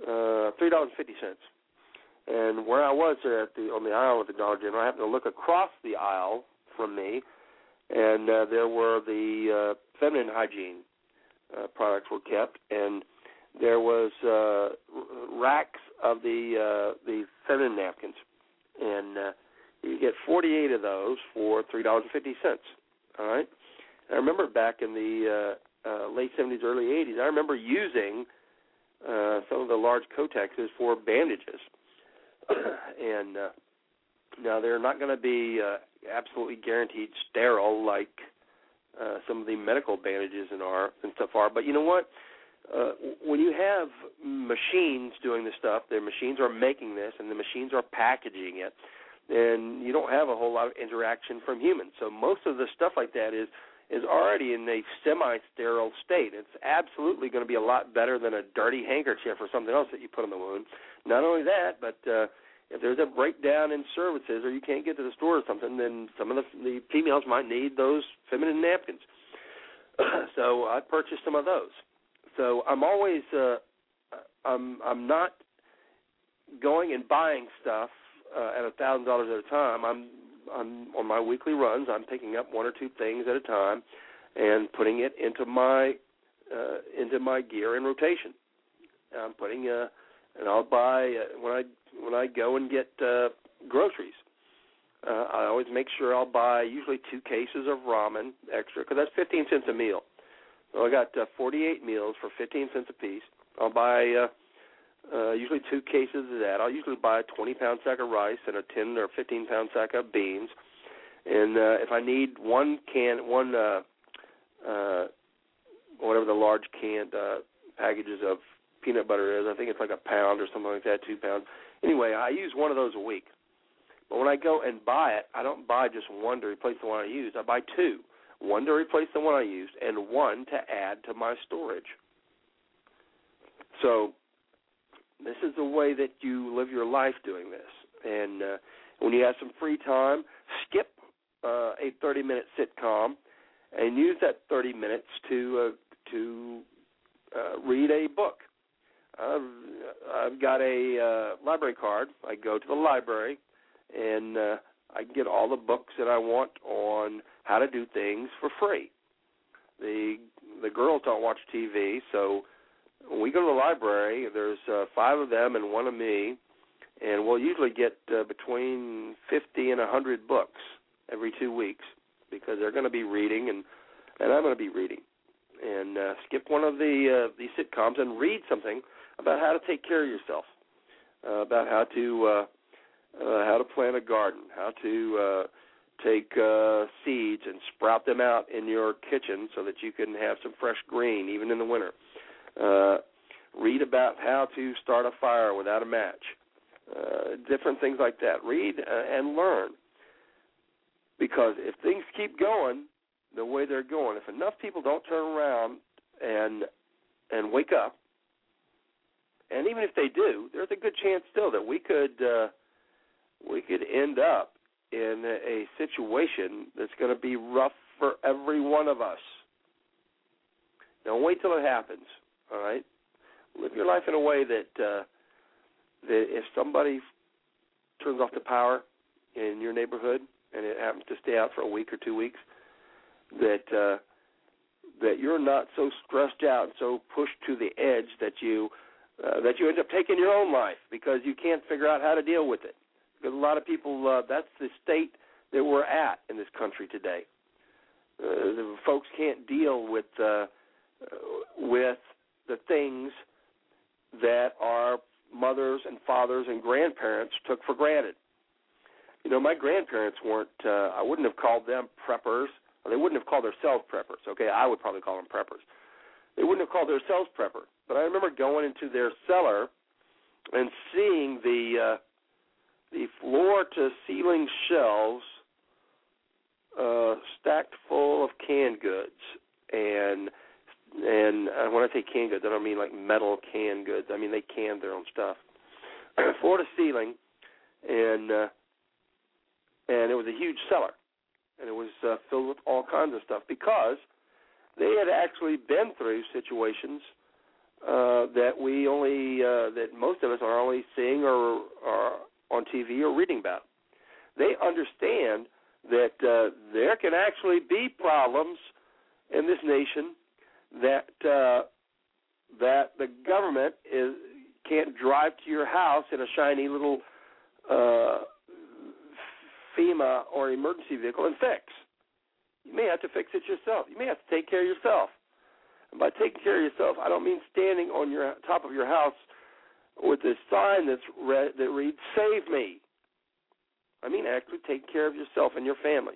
uh, three dollars fifty cents. And where I was there at the on the aisle at the Dollar General, I happened to look across the aisle from me, and uh, there were the uh, feminine hygiene uh, products were kept, and there was uh, racks of the uh, the feminine napkins, and uh, you get 48 of those for three dollars and fifty cents. All right. I remember back in the uh, uh, late 70s, early 80s. I remember using uh, some of the large Kotexes for bandages and uh, now they're not going to be uh, absolutely guaranteed sterile like uh, some of the medical bandages and are and stuff are. But you know what? Uh, when you have machines doing this stuff, their machines are making this, and the machines are packaging it, then you don't have a whole lot of interaction from humans. So most of the stuff like that is is already in a semi-sterile state. It's absolutely going to be a lot better than a dirty handkerchief or something else that you put on the wound. Not only that, but uh, if there's a breakdown in services or you can't get to the store or something, then some of the, the females might need those feminine napkins. so I purchased some of those. So I'm always uh, I'm I'm not going and buying stuff uh, at a thousand dollars at a time. I'm I'm on my weekly runs. I'm picking up one or two things at a time and putting it into my uh, into my gear in rotation. I'm putting uh, and I'll buy uh, when I when I go and get uh, groceries. Uh, I always make sure I'll buy usually two cases of ramen extra because that's 15 cents a meal. So I got uh, 48 meals for 15 cents a piece. I'll buy uh, uh, usually two cases of that. I'll usually buy a 20 pound sack of rice and a 10 or 15 pound sack of beans. And uh, if I need one can, one uh, uh, whatever the large canned uh, packages of peanut butter is, I think it's like a pound or something like that, two pounds. Anyway, I use one of those a week. But when I go and buy it, I don't buy just one to replace the one I use. I buy two. One to replace the one I used, and one to add to my storage. So this is the way that you live your life doing this. And uh, when you have some free time, skip uh, a 30-minute sitcom and use that 30 minutes to uh, to uh, read a book. I've, I've got a uh, library card. I go to the library and uh, I can get all the books that I want on how to do things for free. The the girls don't watch TV, so when we go to the library, there's uh, five of them and one of me, and we'll usually get uh, between 50 and a 100 books every two weeks because they're going to be reading and and I'm going to be reading. And uh, skip one of the uh, these sitcoms and read something about how to take care of yourself, uh, about how to uh, uh, how to plant a garden, how to uh, take uh, seeds and sprout them out in your kitchen so that you can have some fresh green even in the winter. Uh, read about how to start a fire without a match. Uh, different things like that. Read uh, and learn. Because if things keep going the way they're going, if enough people don't turn around and and wake up, and even if they do, there's a good chance still that we could uh, we could end up in a situation that's going to be rough for every one of us. Don't wait till it happens. All right, live your life in a way that uh, that if somebody turns off the power in your neighborhood and it happens to stay out for a week or two weeks, that uh, that you're not so stressed out and so pushed to the edge that you uh, that you end up taking your own life because you can't figure out how to deal with it. Because a lot of people, uh, that's the state that we're at in this country today. Uh, the folks can't deal with uh, with the things that our mothers and fathers and grandparents took for granted. You know, my grandparents weren't. Uh, I wouldn't have called them preppers. Or they wouldn't have called themselves preppers. Okay, I would probably call them preppers. They wouldn't have called themselves prepper. But I remember going into their cellar and seeing the uh, the floor to ceiling shelves uh, stacked full of canned goods and and when I say canned goods, I don't mean like metal canned goods. I mean they canned their own stuff, floor to ceiling, and uh, and it was a huge cellar, and it was uh, filled with all kinds of stuff because they had actually been through situations uh, that we only uh, that most of us are only seeing or are on TV or reading about. They understand that uh, there can actually be problems in this nation that uh, that the government is can't drive to your house in a shiny little uh, FEMA or emergency vehicle and fix. You may have to fix it yourself. You may have to take care of yourself. And by taking care of yourself, I don't mean standing on your top of your house with a sign that's read, that reads "Save me." I mean actually take care of yourself and your family.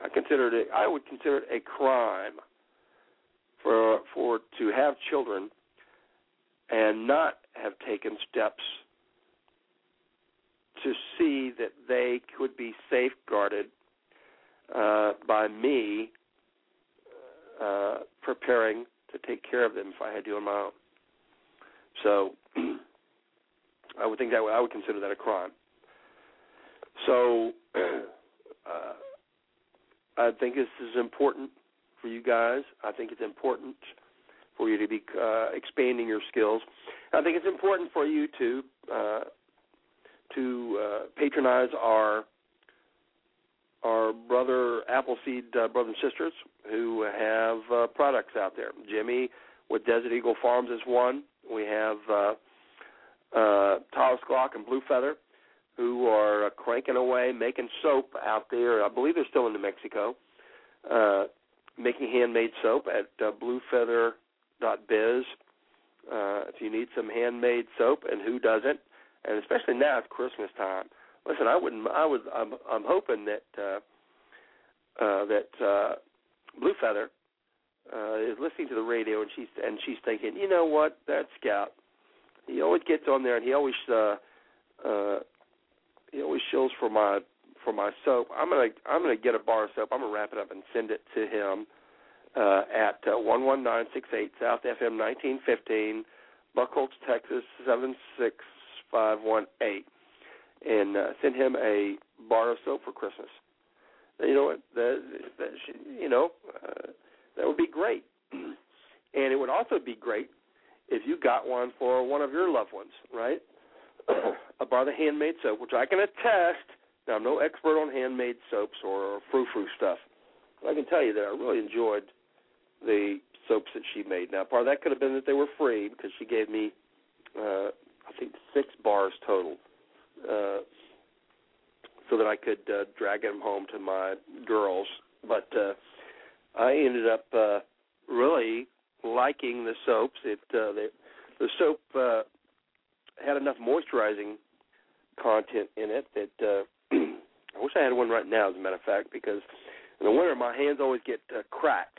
I consider it. I would consider it a crime for for to have children and not have taken steps to see that they could be safeguarded uh, by me uh, preparing to take care of them if I had to on my own. So I would think that I would consider that a crime. So uh, I think this is important for you guys. I think it's important for you to be uh, expanding your skills. I think it's important for you to uh, to uh, patronize our our brother Appleseed uh, brothers and sisters who have uh, products out there. Jimmy with Desert Eagle Farms is one. We have uh, uh, Taos Glock and Blue Feather who are uh, cranking away making soap out there. I believe they're still in New Mexico, uh, making handmade soap at uh, bluefeather.biz. Uh, if you need some handmade soap, and who doesn't, and especially now it's Christmas time. Listen, I wouldn't. I would. I'm. I'm hoping that uh, uh, that uh, Blue Feather uh, is listening to the radio, and she's and she's thinking, you know what, that Scout, he always gets on there, and he always uh, uh, he always shills for my for my soap. I'm gonna I'm gonna get a bar of soap. I'm gonna wrap it up and send it to him uh, at uh, one one nine six eight South FM nineteen fifteen, Buckholts, Texas seven six five one eight, and uh, send him a bar of soap for Christmas. You know what? That, that should, you know uh, that would be great, and it would also be great if you got one for one of your loved ones, right? a bar of handmade soap, which I can attest. Now, I'm no expert on handmade soaps or frou-frou stuff. But I can tell you that I really enjoyed the soaps that she made. Now, part of that could have been that they were free because she gave me, uh, I think, six bars total, uh, so that I could uh, drag them home to my girls. But uh, I ended up uh, really liking the soaps. It uh, the, the soap uh, had enough moisturizing content in it that uh, I wish I had one right now, as a matter of fact, because in the winter my hands always get uh, cracked.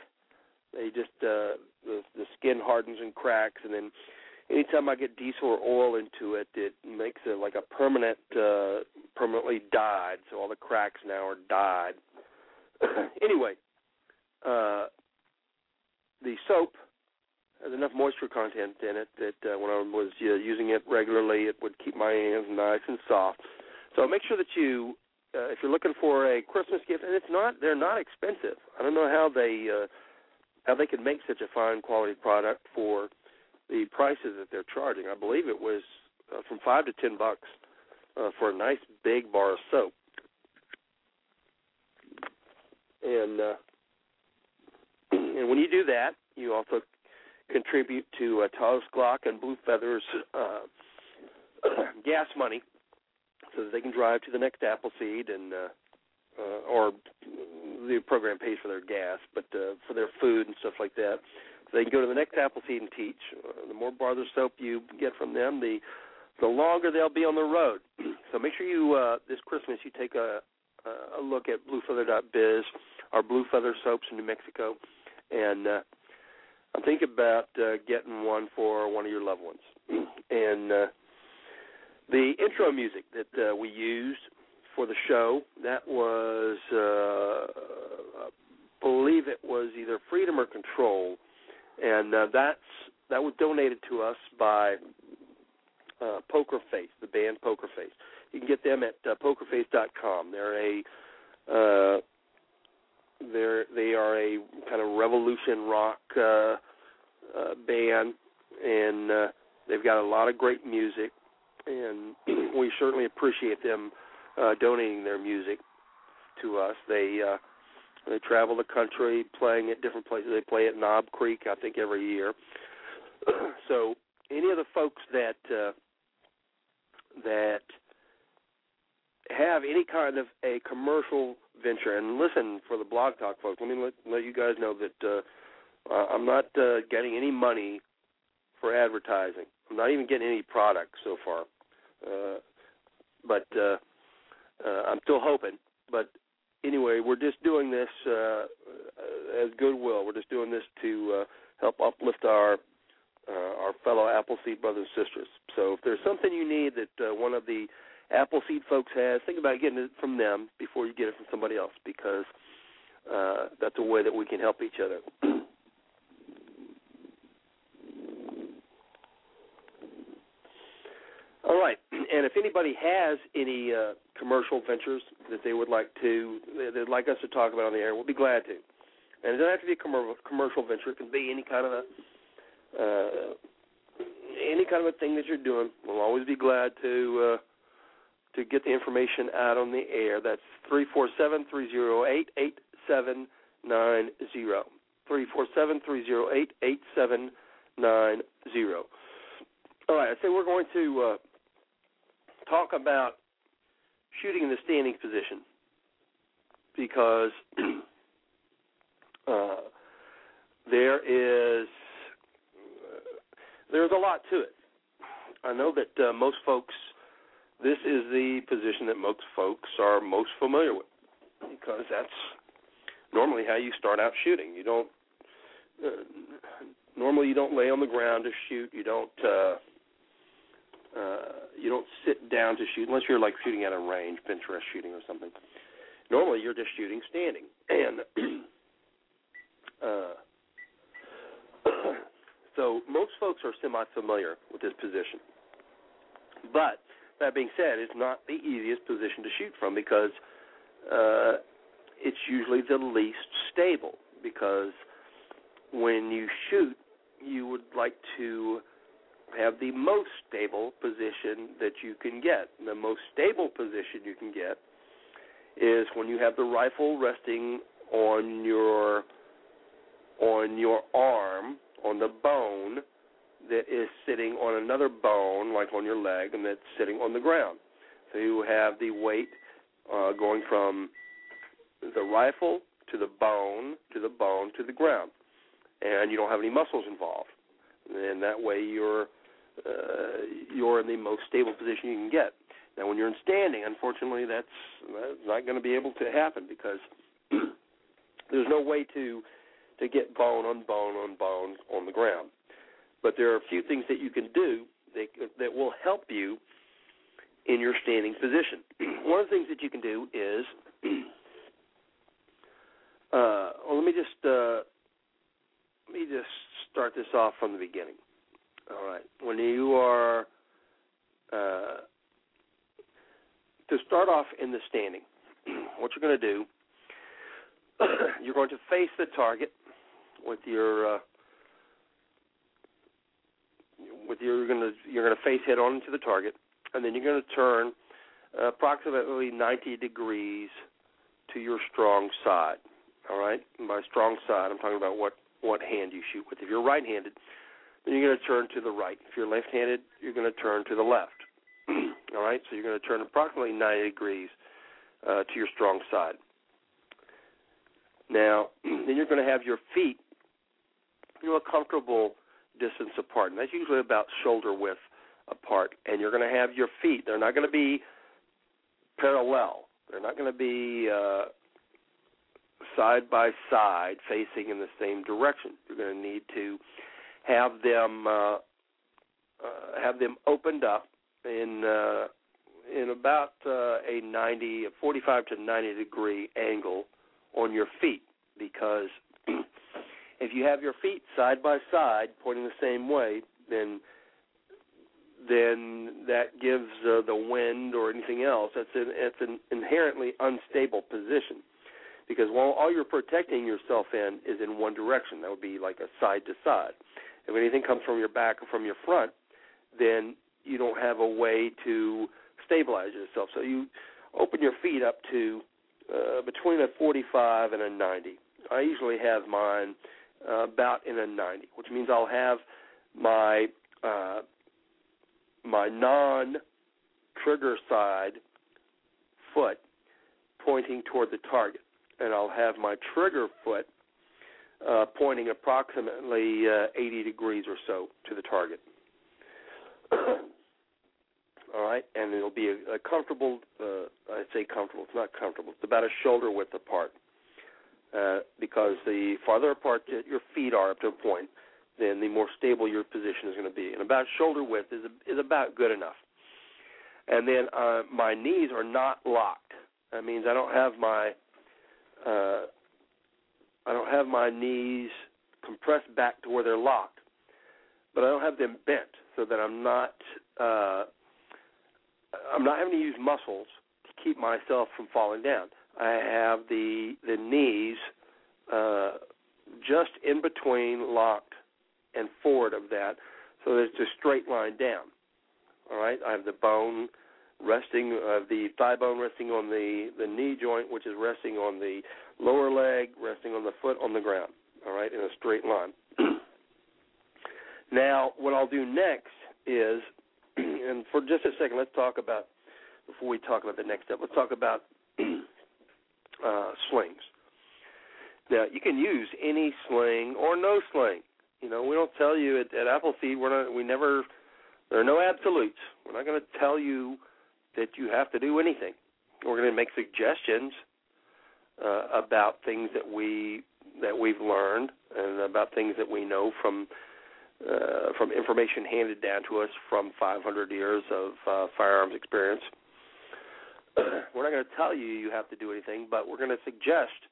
They just uh, the the skin hardens and cracks, and then anytime I get diesel or oil into it, it makes it like a permanent, uh, permanently dyed. So all the cracks now are dyed. anyway, uh, the soap has enough moisture content in it that uh, when I was uh, using it regularly, it would keep my hands nice and soft. So make sure that you, uh, if you're looking for a Christmas gift, and it's not, they're not expensive. I don't know how they uh, how they could make such a fine quality product for the prices that they're charging. I believe it was uh, from five to ten bucks uh, for a nice big bar of soap, and uh, and when you do that, you also contribute to uh, Taos Glock and Blue Feathers uh, gas money, so that they can drive to the next Appleseed and uh, uh, or the program pays for their gas, but uh, for their food and stuff like that. They can go to the next Appleseed and teach. Uh, the more bar soap you get from them, the the longer they'll be on the road. so make sure you uh, this Christmas you take a a look at bluefeather.biz, our blue feather soaps in New Mexico, and uh, I'm thinking about uh, getting one for one of your loved ones. and uh, the intro music that uh, we used for the show that was, uh, I believe it was either Freedom or Control, and uh, that's that was donated to us by uh, Poker Face, the band Poker Face. You can get them at uh, pokerface.com. They're a uh, they're they are a kind of revolution rock uh, uh, band, and uh, they've got a lot of great music, and we certainly appreciate them uh, donating their music to us. They uh, they travel the country playing at different places. They play at Knob Creek, I think, every year. so any of the folks that uh, that have any kind of a commercial venture. And listen, for the blog talk folks, let me let, let you guys know that uh, I'm not uh, getting any money for advertising. I'm not even getting any product so far. Uh, but uh, uh, I'm still hoping. But anyway, we're just doing this uh, as goodwill. We're just doing this to uh, help uplift our uh, our fellow Appleseed brothers and sisters. So if there's something you need that uh, one of the Appleseed folks has, think about getting it from them before you get it from somebody else because uh, that's a way that we can help each other. All right, and if anybody has any uh, commercial ventures that they would like to, they'd like us to talk about on the air, we'll be glad to. And it doesn't have to be a commercial venture; it can be any kind of a uh, any kind of a thing that you're doing. We'll always be glad to uh, to get the information out on the air. That's three four seven three zero eight eight seven nine zero. Three four seven three zero eight eight seven nine zero. All right, I say we're going to uh, talk about shooting in the standing position because uh, there is there's a lot to it. I know that uh, most folks this is the position that most folks are most familiar with because that's normally how you start out shooting. You don't uh, normally you don't lay on the ground to shoot. You don't uh, uh, you don't sit down to shoot unless you're like shooting at a range, benchrest shooting or something. Normally you're just shooting standing, and uh, so most folks are semi-familiar with this position. But that being said, it's not the easiest position to shoot from because uh, it's usually the least stable. Because when you shoot, you would like to have the most stable position that you can get. The most stable position you can get is when you have the rifle resting on your on your arm on the bone that is sitting on another bone, like on your leg, and that's sitting on the ground. So you have the weight uh, going from the rifle to the bone to the bone to the ground, and you don't have any muscles involved. And that way you're uh, you're in the most stable position you can get. Now, when you're in standing, unfortunately, that's, that's not going to be able to happen because there's no way to to get bone on bone on bone on the ground. But there are a few things that you can do that, that will help you in your standing position. One of the things that you can do is, uh, well, let me just uh, let me just start this off from the beginning. All right, when you are uh, to start off in the standing, what you're going to do, you're going to face the target with your uh, with you're going to you're going to face head on into the target, and then you're going to turn approximately 90 degrees to your strong side. All right, and by strong side, I'm talking about what what hand you shoot with. If you're right-handed, then you're going to turn to the right. If you're left-handed, you're going to turn to the left. All right, so you're going to turn approximately 90 degrees uh, to your strong side. Now, then you're going to have your feet, you know, a comfortable distance apart, and that's usually about shoulder width apart. And you're going to have your feet; they're not going to be parallel. They're not going to be uh, side by side, facing in the same direction. You're going to need to have them uh, uh, have them opened up in uh, in about uh, a 90, a 45 to 90 degree angle on your feet, because if you have your feet side by side pointing the same way, then then that gives uh, the wind or anything else. That's an it's an inherently unstable position because while all you're protecting yourself in is in one direction, that would be like a side to side. If anything comes from your back or from your front, then you don't have a way to stabilize yourself. So you open your feet up to uh, between a 45 and a 90. I usually have mine uh, about in a 90, which means I'll have my uh, my non trigger side foot pointing toward the target, and I'll have my trigger foot uh, pointing approximately uh, 80 degrees or so to the target. All right, and it'll be a, a comfortable. Uh, I'd say comfortable. It's not comfortable. It's about a shoulder width apart, uh, because the farther apart your feet are up to a point, then the more stable your position is going to be. And about shoulder width is is about good enough. And then uh, my knees are not locked. That means I don't have my uh, I don't have my knees compressed back to where they're locked, but I don't have them bent so that I'm not uh, I'm not having to use muscles to keep myself from falling down. I have the the knees uh, just in between locked and forward of that, so that it's a straight line down. All right, I have the bone resting, uh, the thigh bone resting on the the knee joint, which is resting on the lower leg, resting on the foot on the ground. All right, in a straight line. now, what I'll do next is and for just a second, let's talk about before we talk about the next step. Let's talk about uh, slings. Now, you can use any sling or no sling. You know, we don't tell you at, at Appleseed. We're not. We never. There are no absolutes. We're not going to tell you that you have to do anything. We're going to make suggestions uh, about things that we that we've learned and about things that we know from uh, from information handed down to us from 500 years of uh, firearms experience. we're not going to tell you you have to do anything, but we're going to suggest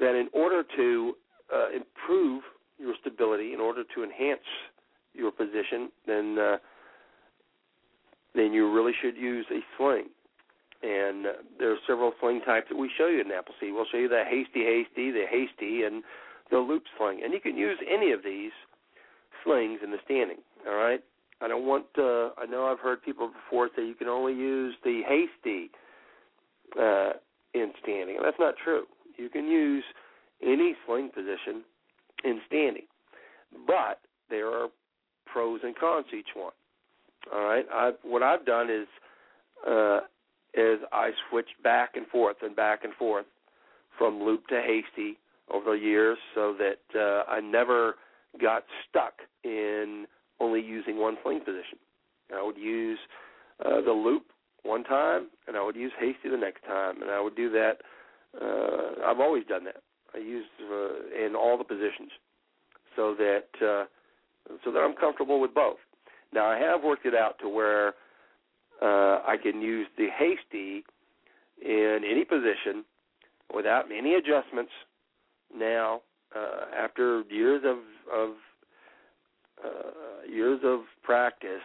that in order to uh, improve your stability, in order to enhance your position, then uh, then you really should use a sling. And uh, there are several sling types that we show you in Appleseed. We'll show you the hasty, hasty, the hasty, and the loop sling. And you can use any of these slings in the standing. All right. I don't want. Uh, I know I've heard people before say you can only use the hasty uh, in standing. That's not true. You can use any sling position in standing, but there are pros and cons to each one. All right. I, what I've done is uh, is I switched back and forth and back and forth from loop to hasty over the years, so that uh, I never got stuck in only using one sling position. I would use uh, the loop one time, and I would use hasty the next time, and I would do that. Uh, I've always done that. I use uh, in all the positions, so that uh, so that I'm comfortable with both. Now I have worked it out to where uh, I can use the hasty in any position without any adjustments. Now, uh, after years of of uh, years of practice,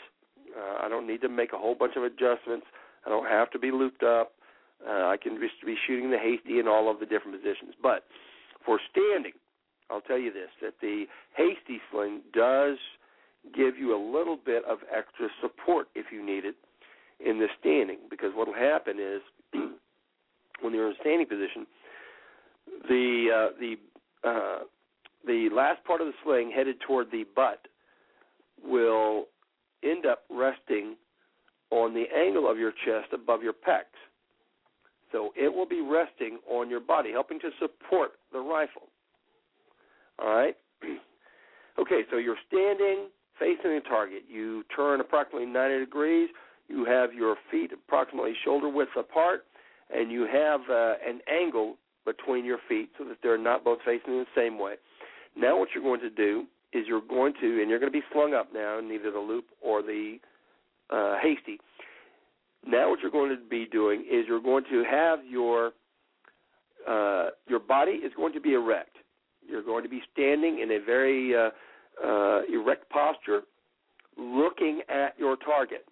uh, I don't need to make a whole bunch of adjustments. I don't have to be looped up. Uh, I can just be shooting the hasty in all of the different positions. But for standing, I'll tell you this: that the hasty sling does give you a little bit of extra support if you need it in the standing. Because what will happen is when you're in a standing position, the uh, the uh, the last part of the sling headed toward the butt will end up resting on the angle of your chest above your pecs. So it will be resting on your body, helping to support the rifle. All right? okay, so you're standing facing the target. You turn approximately 90 degrees. You have your feet approximately shoulder width apart, and you have uh, an angle between your feet so that they're not both facing the same way. Now, what you're going to do is you're going to, and you're going to be slung up now in either the loop or the uh, hasty. Now, what you're going to be doing is you're going to have your uh, your body is going to be erect. You're going to be standing in a very uh, uh, erect posture, looking at your target.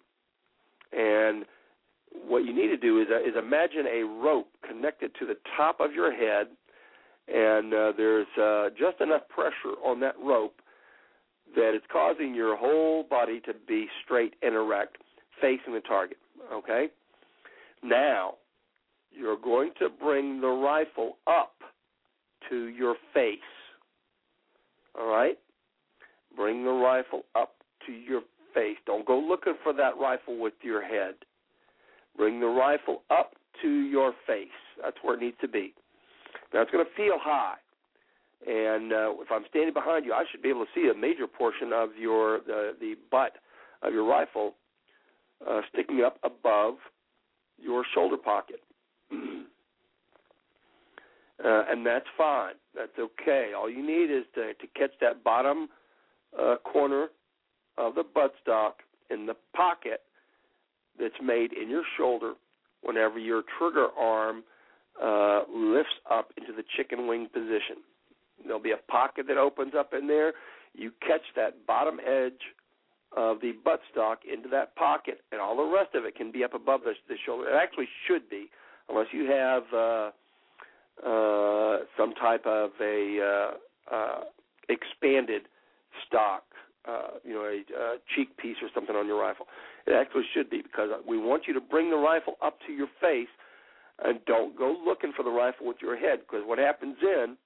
And what you need to do is uh, is imagine a rope connected to the top of your head, and uh, there's uh, just enough pressure on that rope that it's causing your whole body to be straight and erect, facing the target. Okay. Now, you're going to bring the rifle up to your face. All right? Bring the rifle up to your face. Don't go looking for that rifle with your head. Bring the rifle up to your face. That's where it needs to be. Now, it's going to feel high. And uh, if I'm standing behind you, I should be able to see a major portion of your uh, the butt of your rifle uh, sticking up above your shoulder pocket. uh, and that's fine. That's okay. All you need is to, to catch that bottom uh, corner of the buttstock in the pocket that's made in your shoulder whenever your trigger arm uh, lifts up into the chicken wing position. There'll be a pocket that opens up in there. You catch that bottom edge of the buttstock into that pocket, and all the rest of it can be up above the, the shoulder. It actually should be, unless you have uh, uh, some type of a uh, uh, expanded stock, uh, you know, a, a cheek piece or something on your rifle. It actually should be because we want you to bring the rifle up to your face, and don't go looking for the rifle with your head because what happens then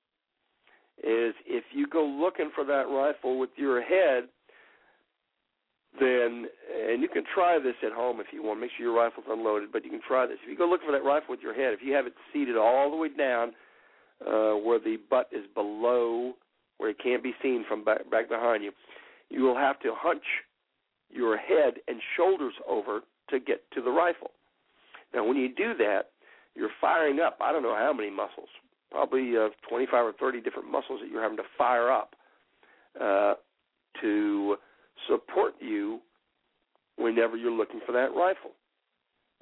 is if you go looking for that rifle with your head then and you can try this at home if you want. Make sure your rifle's unloaded, but you can try this. If you go looking for that rifle with your head, if you have it seated all the way down uh, where the butt is below, where it can't be seen from back, back behind you, you will have to hunch your head and shoulders over to get to the rifle. Now, when you do that, you're firing up. I don't know how many muscles, probably uh, 25 or 30 different muscles that you're having to fire up uh, to support you whenever you're looking for that rifle.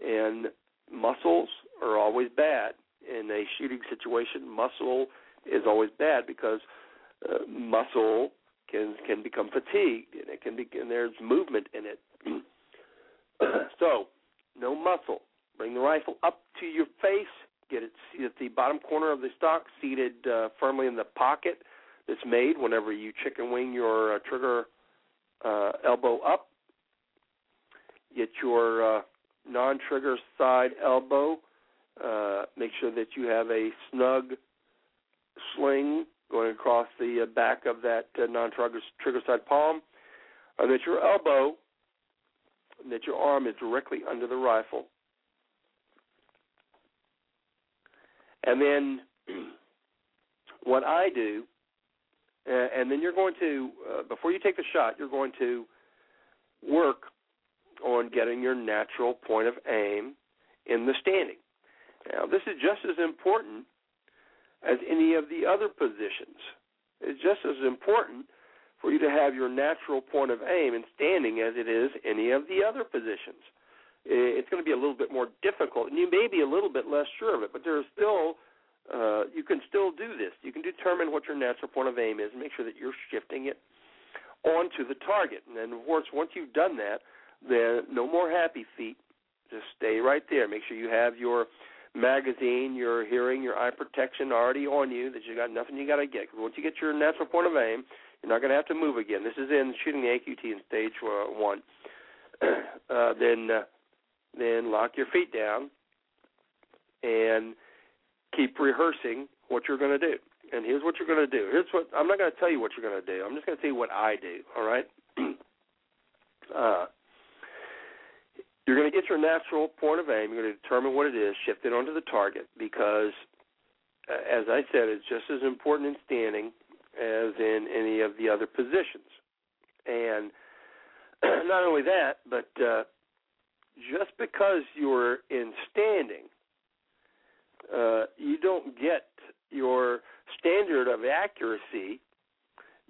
And muscles are always bad in a shooting situation. Muscle is always bad because uh, muscle can can become fatigued and it can be and there's movement in it. so, no muscle. Bring the rifle up to your face. Get it at the bottom corner of the stock, seated uh, firmly in the pocket that's made whenever you chicken wing your uh, trigger uh, elbow up. Get your uh, non-trigger side elbow. Uh, make sure that you have a snug sling going across the uh, back of that uh, non-trigger side palm, and that your elbow, and that your arm is directly under the rifle. And then what I do and then you're going to uh, before you take the shot, you're going to work on getting your natural point of aim in the standing. Now, this is just as important as any of the other positions. It's just as important for you to have your natural point of aim and standing as it is any of the other positions. It's going to be a little bit more difficult, and you may be a little bit less sure of it, but there's still uh, you can still do this. You can determine what your natural point of aim is and make sure that you're shifting it onto the target. And then, of course, once you've done that, then no more happy feet. Just stay right there. Make sure you have your magazine, your hearing, your eye protection already on you. That you got nothing you got to get. Once you get your natural point of aim, you're not going to have to move again. This is in shooting the AQT in stage uh, one. uh, then, uh, then lock your feet down and keep rehearsing what you're going to do. And here's what you're going to do. Here's what I'm not going to tell you what you're going to do. I'm just going to tell you what I do. All right. uh, you're going to get your natural point of aim. You're going to determine what it is, shift it onto the target because, uh, as I said, it's just as important in standing as in any of the other positions. And not only that, but uh, just because you're in standing, uh, you don't get your standard of accuracy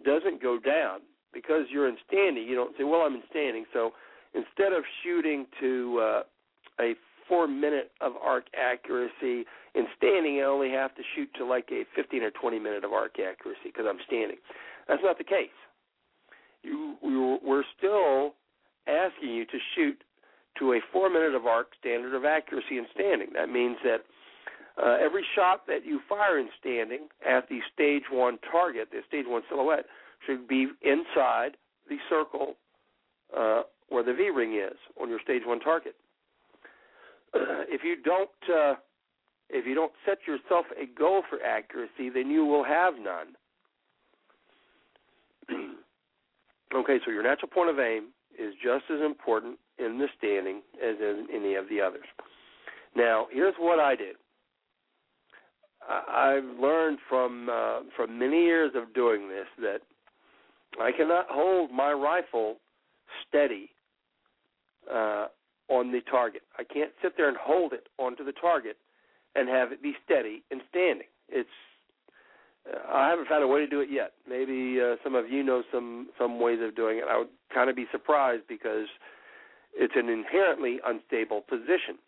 doesn't go down because you're in standing. You don't say, "Well, I'm in standing," so instead of shooting to uh, a four minute of arc accuracy in standing, I only have to shoot to like a 15 or 20 minute of arc accuracy because I'm standing. That's not the case. You, we're still asking you to shoot to a four minute of arc standard of accuracy in standing. That means that uh, every shot that you fire in standing at the stage one target, the stage one silhouette, should be inside the circle uh, where the V ring is on your stage one target. if you don't uh, if you don't set yourself a goal for accuracy, then you will have none. okay, so your natural point of aim is just as important in the standing as in any of the others. Now, here's what I do. I've learned from uh, from many years of doing this that I cannot hold my rifle steady uh, on the target. I can't sit there and hold it onto the target and have it be steady and standing. It's uh, I haven't found a way to do it yet. Maybe uh, some of you know some some ways of doing it. I would kind of be surprised because it's an inherently unstable position.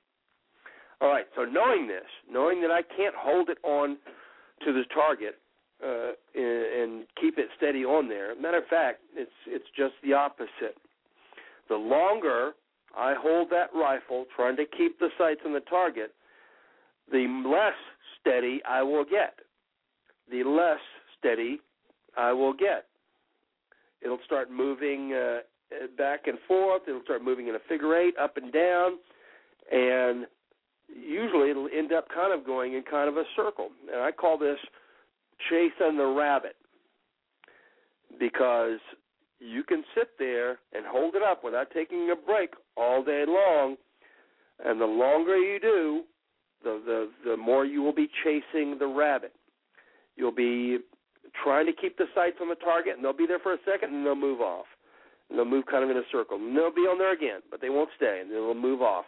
All right, so knowing this, knowing that I can't hold it on to the target uh, and, and keep it steady on there. Matter of fact, it's it's just the opposite. The longer I hold that rifle, trying to keep the sights on the target, the less steady I will get. The less steady I will get. It'll start moving uh, back and forth. It'll start moving in a figure eight, up and down, and usually it'll end up kind of going in kind of a circle. And I call this chasing the rabbit because you can sit there and hold it up without taking a break all day long, and the longer you do, the the the more you will be chasing the rabbit. You'll be trying to keep the sights on the target, and they'll be there for a second, and they'll move off. And they'll move kind of in a circle. And they'll be on there again, but they won't stay, and they'll move off.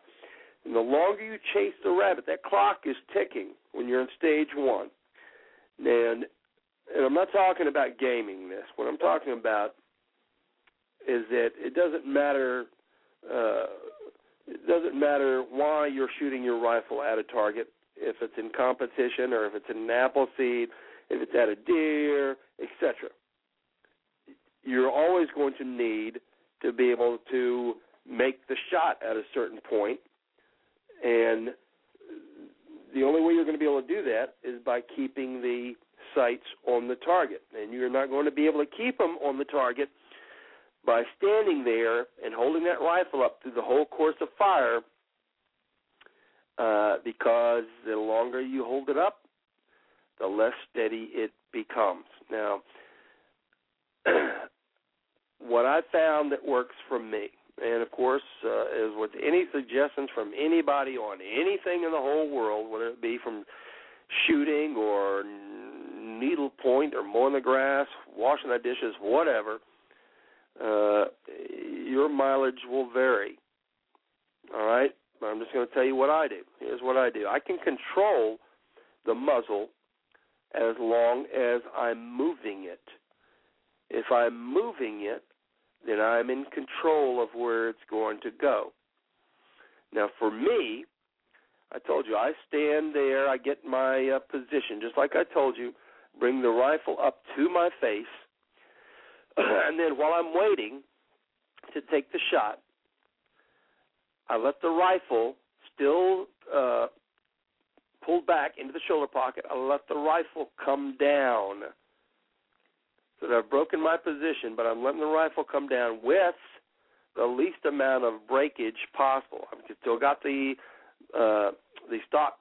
And the longer you chase the rabbit, that clock is ticking when you're in stage one. And and I'm not talking about gaming this. What I'm talking about is that it doesn't matter uh, it doesn't matter why you're shooting your rifle at a target, if it's in competition or if it's in an apple seed, if it's at a deer, etc. You're always going to need to be able to make the shot at a certain point, and the only way you're going to be able to do that is by keeping the sights on the target. And you're not going to be able to keep them on the target by standing there and holding that rifle up through the whole course of fire, uh, because the longer you hold it up, the less steady it becomes. Now, what I found that works for me, and of course, uh, is with any suggestions from anybody on anything in the whole world, whether it be from shooting or needlepoint or mowing the grass, washing the dishes, whatever uh, your mileage will vary. All right? I'm just going to tell you what I do. Here's what I do I can control the muzzle as long as I'm moving it. If I'm moving it, then I'm in control of where it's going to go. Now, for me, I told you I stand there, I get my uh, position, just like I told you, bring the rifle up to my face, and then while I'm waiting to take the shot, I let the rifle still uh, pulled back into the shoulder pocket. I let the rifle come down. So that I've broken my position, but I'm letting the rifle come down with the least amount of breakage possible. I've still got the uh, the stock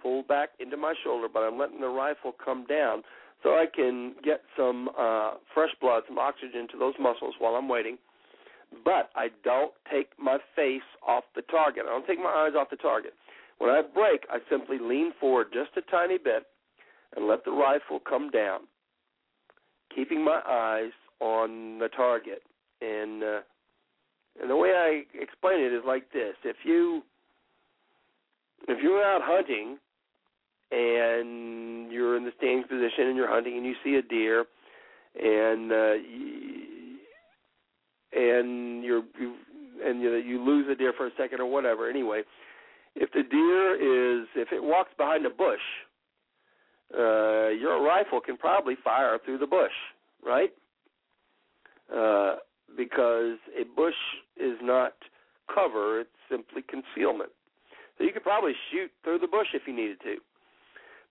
pulled back into my shoulder, but I'm letting the rifle come down so I can get some uh, fresh blood, some oxygen to those muscles while I'm waiting. But I don't take my face off the target. I don't take my eyes off the target. When I break, I simply lean forward just a tiny bit and let the rifle come down, keeping my eyes on the target. And uh, and the way I explain it is like this: if you if you're out hunting and you're in the stance position and you're hunting and you see a deer and uh, and you're you, and you, you lose a deer for a second or whatever. Anyway, if the deer is if it walks behind a bush, uh, your rifle can probably fire through the bush, right? Uh, because a bush is not cover; it's simply concealment. So you could probably shoot through the bush if you needed to.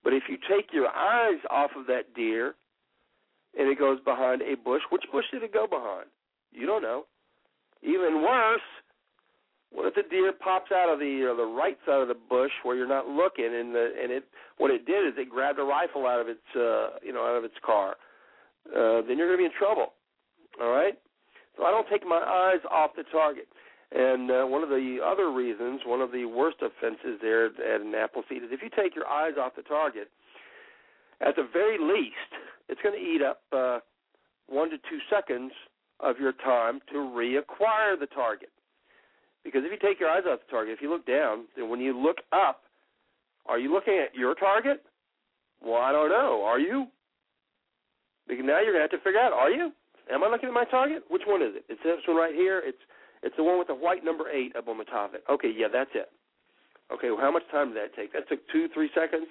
But if you take your eyes off of that deer and it goes behind a bush, which bush did it go behind? You don't know. Even worse, what if the deer pops out of the or the right side of the bush where you're not looking and the and it what it did is it grabbed a rifle out of its uh you know out of its car. Uh then you're going to be in trouble. All right? So I don't take my eyes off the target. And uh, one of the other reasons, one of the worst offenses there at an Appleseed is if you take your eyes off the target, at the very least, it's going to eat up uh, one to two seconds of your time to reacquire the target. Because if you take your eyes off the target, if you look down, then when you look up, are you looking at your target? Well, I don't know. Are you? Because now you're going to have to figure out, are you? Am I looking at my target? Which one is it? It's this one right here. It's it's the one with the white number eight up on the top of it. Okay, yeah, that's it. Okay, well, how much time did that take? That took two, three seconds.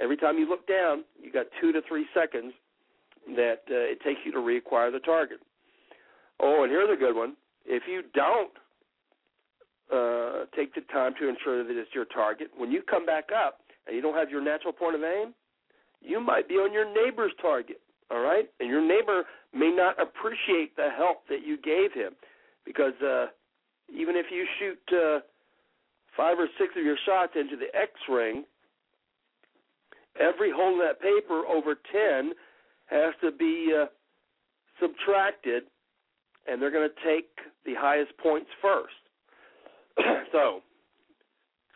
Every time you look down, you got two to three seconds that uh, it takes you to reacquire the target. Oh, and here's a good one. If you don't uh, take the time to ensure that it's your target, when you come back up and you don't have your natural point of aim, you might be on your neighbor's target all right? And your neighbor may not appreciate the help that you gave him because uh, even if you shoot uh, five or six of your shots into the X ring, every hole in that paper over 10 has to be uh, subtracted, and they're going to take the highest points first. so,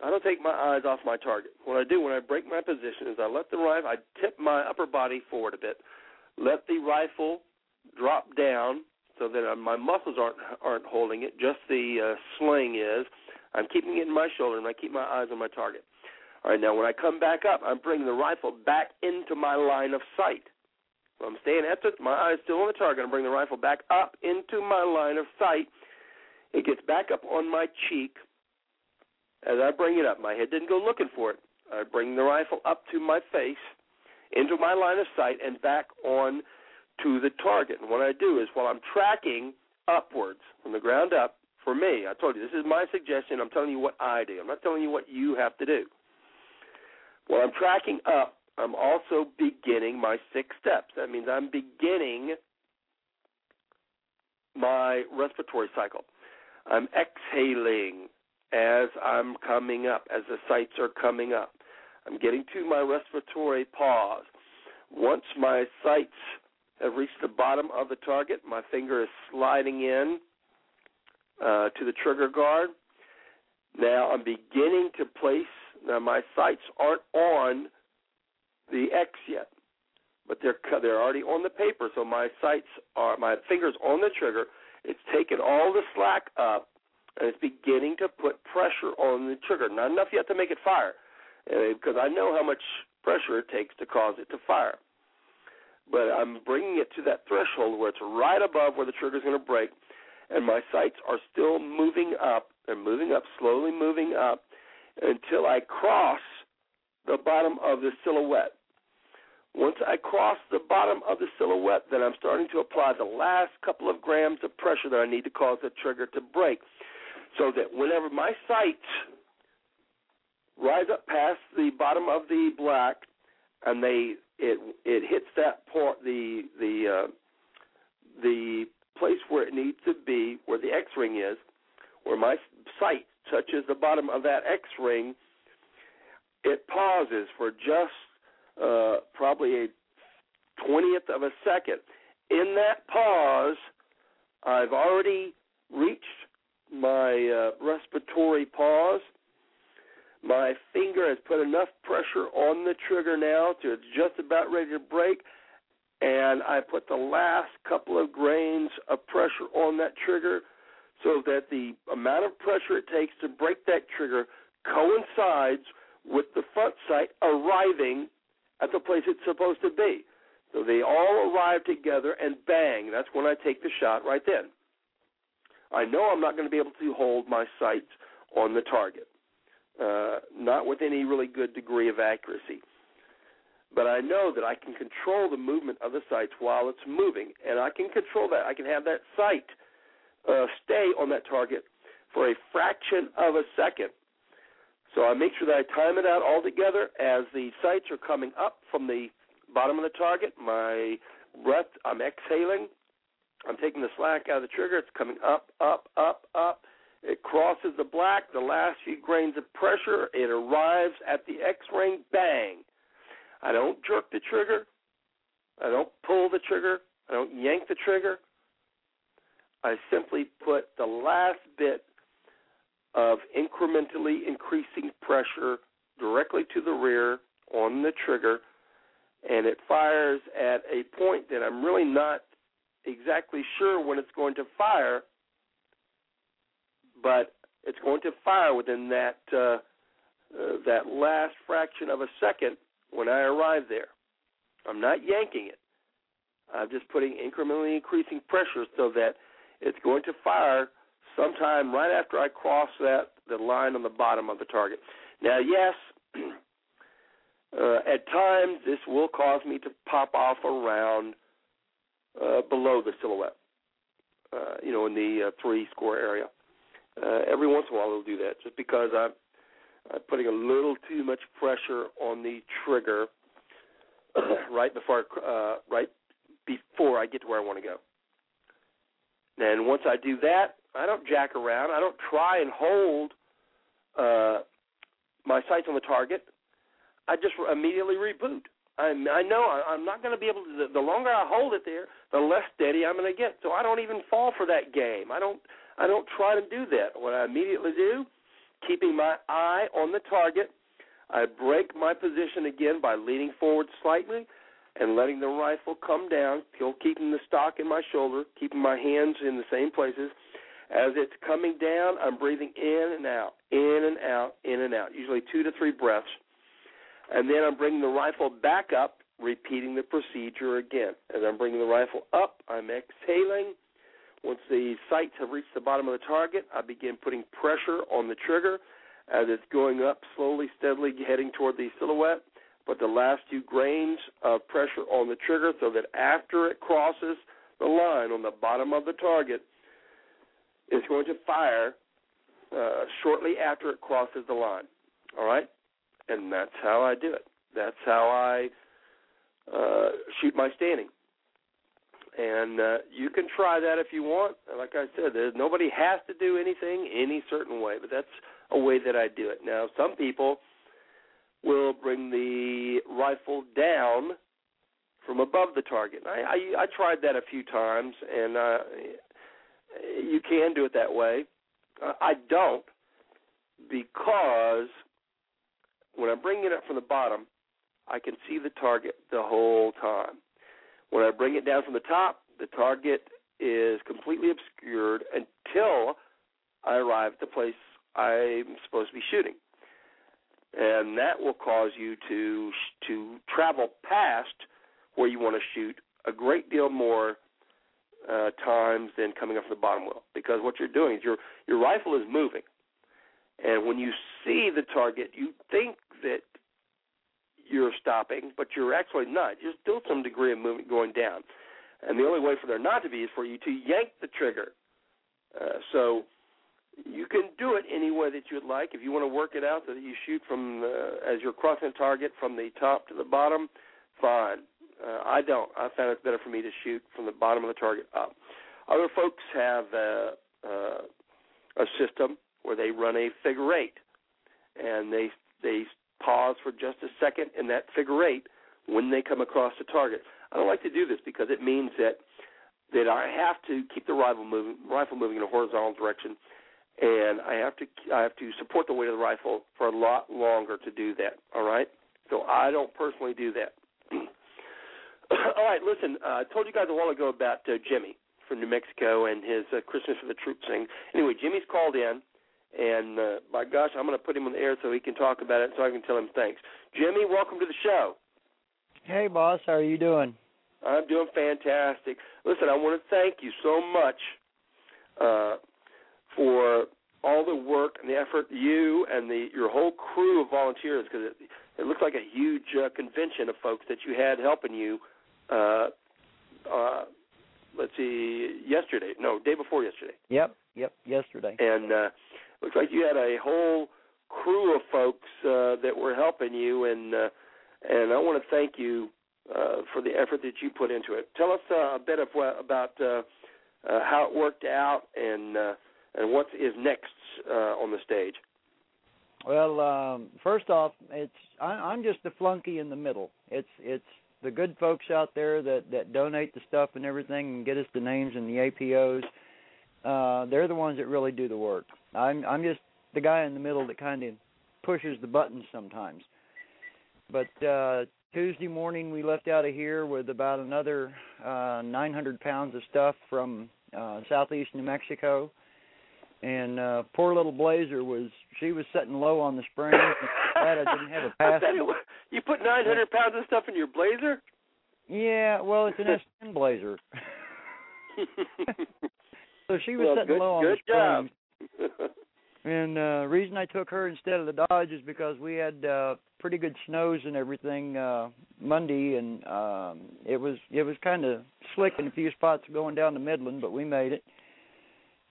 I don't take my eyes off my target. What I do when I break my position is I let the rifle, I tip my upper body forward a bit let the rifle drop down so that uh, my muscles aren't aren't holding it. Just the uh, sling is. I'm keeping it in my shoulder, and I keep my eyes on my target. All right, now when I come back up, I'm bringing the rifle back into my line of sight. So I'm staying at the, my eyes still on the target. I'm bringing the rifle back up into my line of sight. It gets back up on my cheek. As I bring it up, my head didn't go looking for it. I bring the rifle up to my face into my line of sight and back on to the target. And what I do is while I'm tracking upwards from the ground up, for me, I told you this is my suggestion. I'm telling you what I do. I'm not telling you what you have to do. While I'm tracking up, I'm also beginning my six steps. That means I'm beginning my respiratory cycle. I'm exhaling as I'm coming up, as the sights are coming up. I'm getting to my respiratory pause. Once my sights have reached the bottom of the target, my finger is sliding in uh, to the trigger guard. Now I'm beginning to place. Now my sights aren't on the X yet, but they're they're already on the paper. So my sights are my fingers on the trigger. It's taken all the slack up, and it's beginning to put pressure on the trigger. Not enough yet to make it fire, because I know how much pressure it takes to cause it to fire. But I'm bringing it to that threshold where it's right above where the trigger is going to break, and my sights are still moving up and moving up, slowly moving up until I cross the bottom of the silhouette. Once I cross the bottom of the silhouette, then I'm starting to apply the last couple of grams of pressure that I need to cause the trigger to break. So that whenever my sights rise up past the bottom of the black, and they it it hits that point the the uh, the place where it needs to be, where the X ring is, where my sight touches the bottom of that X ring. It pauses for just uh, probably a twentieth of a second. In that pause, I've already reached my uh, respiratory pause. My finger has put enough pressure on the trigger now to it's just about ready to break, and I put the last couple of grains of pressure on that trigger so that the amount of pressure it takes to break that trigger coincides with the front sight arriving at the place it's supposed to be. So they all arrive together and bang, that's when I take the shot right then. I know I'm not going to be able to hold my sights on the target, uh, not with any really good degree of accuracy. But I know that I can control the movement of the sights while it's moving, and I can control that. I can have that sight uh, stay on that target for a fraction of a second. So I make sure that I time it out all together as the sights are coming up from the bottom of the target. My breath, I'm exhaling. I'm taking the slack out of the trigger. It's coming up, up, up, up. It crosses the black, the last few grains of pressure. It arrives at the X ring, bang. I don't jerk the trigger. I don't pull the trigger. I don't yank the trigger. I simply put the last bit of incrementally increasing pressure directly to the rear on the trigger, and it fires at a point that I'm really not exactly sure when it's going to fire, but it's going to fire within that uh, uh, that last fraction of a second when I arrive there. I'm not yanking it. I'm just putting incrementally increasing pressure so that it's going to fire sometime right after I cross that the line on the bottom of the target. Now, yes, uh, at times this will cause me to pop off around uh, below the silhouette, uh, you know, in the uh, three score area. Uh, every once in a while, it'll do that, just because I'm, I'm putting a little too much pressure on the trigger right before, uh, right before I get to where I want to go. And once I do that, I don't jack around. I don't try and hold uh, my sights on the target. I just immediately reboot. I, I know I'm not going to be able to. The longer I hold it there, the less steady I'm going to get. So I don't even fall for that game. I don't. I don't try to do that. What I immediately do, keeping my eye on the target, I break my position again by leaning forward slightly and letting the rifle come down, still keeping the stock in my shoulder, keeping my hands in the same places. As it's coming down, I'm breathing in and out, in and out, in and out, usually two to three breaths. And then I'm bringing the rifle back up, repeating the procedure again. As I'm bringing the rifle up, I'm exhaling. Once the sights have reached the bottom of the target, I begin putting pressure on the trigger as it's going up slowly, steadily, heading toward the silhouette but the last few grains of pressure on the trigger so that after it crosses the line on the bottom of the target, it's going to fire uh, shortly after it crosses the line. All right? And that's how I do it. That's how I uh, shoot my standing. And uh, you can try that if you want. Like I said, there's, nobody has to do anything any certain way, but that's a way that I do it. Now, some people will bring the rifle down from above the target. I, I, I tried that a few times, and uh, you can do it that way. Uh, I don't because when I'm bringing it up from the bottom, I can see the target the whole time. When I bring it down from the top, the target is completely obscured until I arrive at the place I'm supposed to be shooting. And that will cause you to to travel past where you want to shoot a great deal more uh, times than coming off the bottom wheel because what you're doing is your your rifle is moving, and when you see the target, you think that you're stopping, but you're actually not. There's still some degree of movement going down, and the only way for there not to be is for you to yank the trigger. Uh, so you can do it any way that you'd like. If you want to work it out so that you shoot from the, as you're crossing target from the top to the bottom, fine. Uh, I don't. I found it's better for me to shoot from the bottom of the target up. Other folks have a, uh, a system where they run a figure eight, and they they pause for just a second in that figure eight when they come across the target. I don't like to do this because it means that that I have to keep the rifle moving, rifle moving in a horizontal direction, and I have to I have to support the weight of the rifle for a lot longer to do that. All right, so I don't personally do that. all right, listen, uh, I told you guys a while ago about uh, Jimmy from New Mexico and his uh, Christmas for the Troops thing. Anyway, Jimmy's called in, and uh, by gosh, I'm going to put him on the air so he can talk about it, so I can tell him thanks. Jimmy, welcome to the show. Hey, boss. How are you doing? I'm doing fantastic. Listen, I want to thank you so much uh, for all the work and the effort you and the your whole crew of volunteers because it, it looks like a huge uh, convention of folks that you had helping you. Uh, uh, let's see, yesterday. No, day before yesterday. Yep, yep, yesterday. And uh, looks like you had a whole crew of folks uh, that were helping you, and uh, and I want to thank you uh, for the effort that you put into it. Tell us uh, a bit of what, about uh, uh, how it worked out and uh, and what is next uh, on the stage. Well, um, first off, it's I, I'm just the flunky in the middle. It's it's the good folks out there that that donate the stuff and everything and get us the names and the APOs. Uh, they're the ones that really do the work. I'm I'm just the guy in the middle that kind of pushes the buttons sometimes. But uh Tuesday morning we left out of here with about another uh 900 pounds of stuff from uh southeast New Mexico. And uh poor little Blazer was she was sitting low on the springs glad I didn't have a pass. you put 900 pounds of stuff in your Blazer? Yeah, well it's an S10 Blazer. so she was well, sitting good, low on good the springs. job. And uh reason I took her instead of the Dodge is because we had uh pretty good snows and everything uh Monday and um it was it was kind of slick in a few spots going down to Midland, but we made it.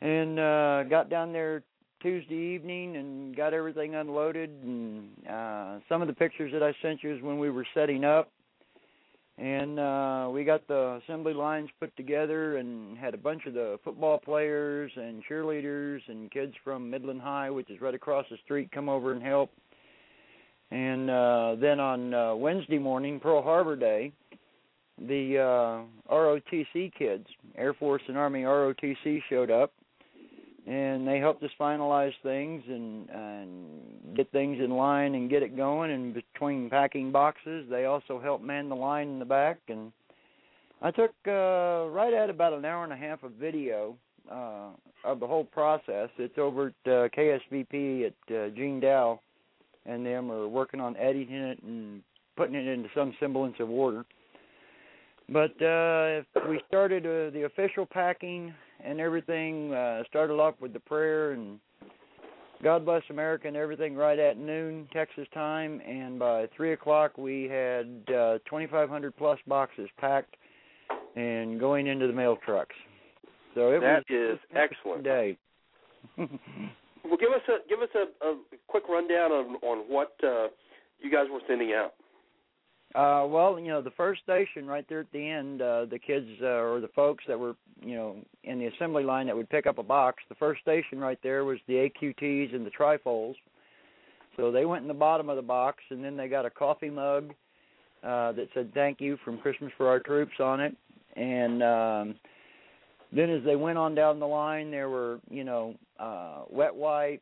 And uh got down there Tuesday evening and got everything unloaded and uh some of the pictures that I sent you is when we were setting up and uh we got the assembly lines put together and had a bunch of the football players and cheerleaders and kids from Midland High which is right across the street come over and help. And uh then on uh Wednesday morning Pearl Harbor Day the uh ROTC kids Air Force and Army ROTC showed up and they helped us finalize things and and get things in line and get it going. And between packing boxes they also helped man the line in the back. And I took uh right at about an hour and a half of video uh of the whole process. It's over at uh, KSVP at uh, Gene Dow and them are working on editing it and putting it into some semblance of order. But uh we started uh, the official packing and everything uh started off with the prayer and God bless America and everything right at noon Texas time and by three o'clock we had uh twenty five hundred plus boxes packed and going into the mail trucks. So it that was is excellent. day. Well, give us a give us a, a quick rundown on on what uh, you guys were sending out. Uh, well, you know, the first station right there at the end, uh, the kids uh, or the folks that were, you know, in the assembly line that would pick up a box, the first station right there was the AQTs and the trifolds. So they went in the bottom of the box, and then they got a coffee mug uh, that said "Thank you" from Christmas for Our Troops on it, and um, then as they went on down the line, there were, you know, uh, wet wipes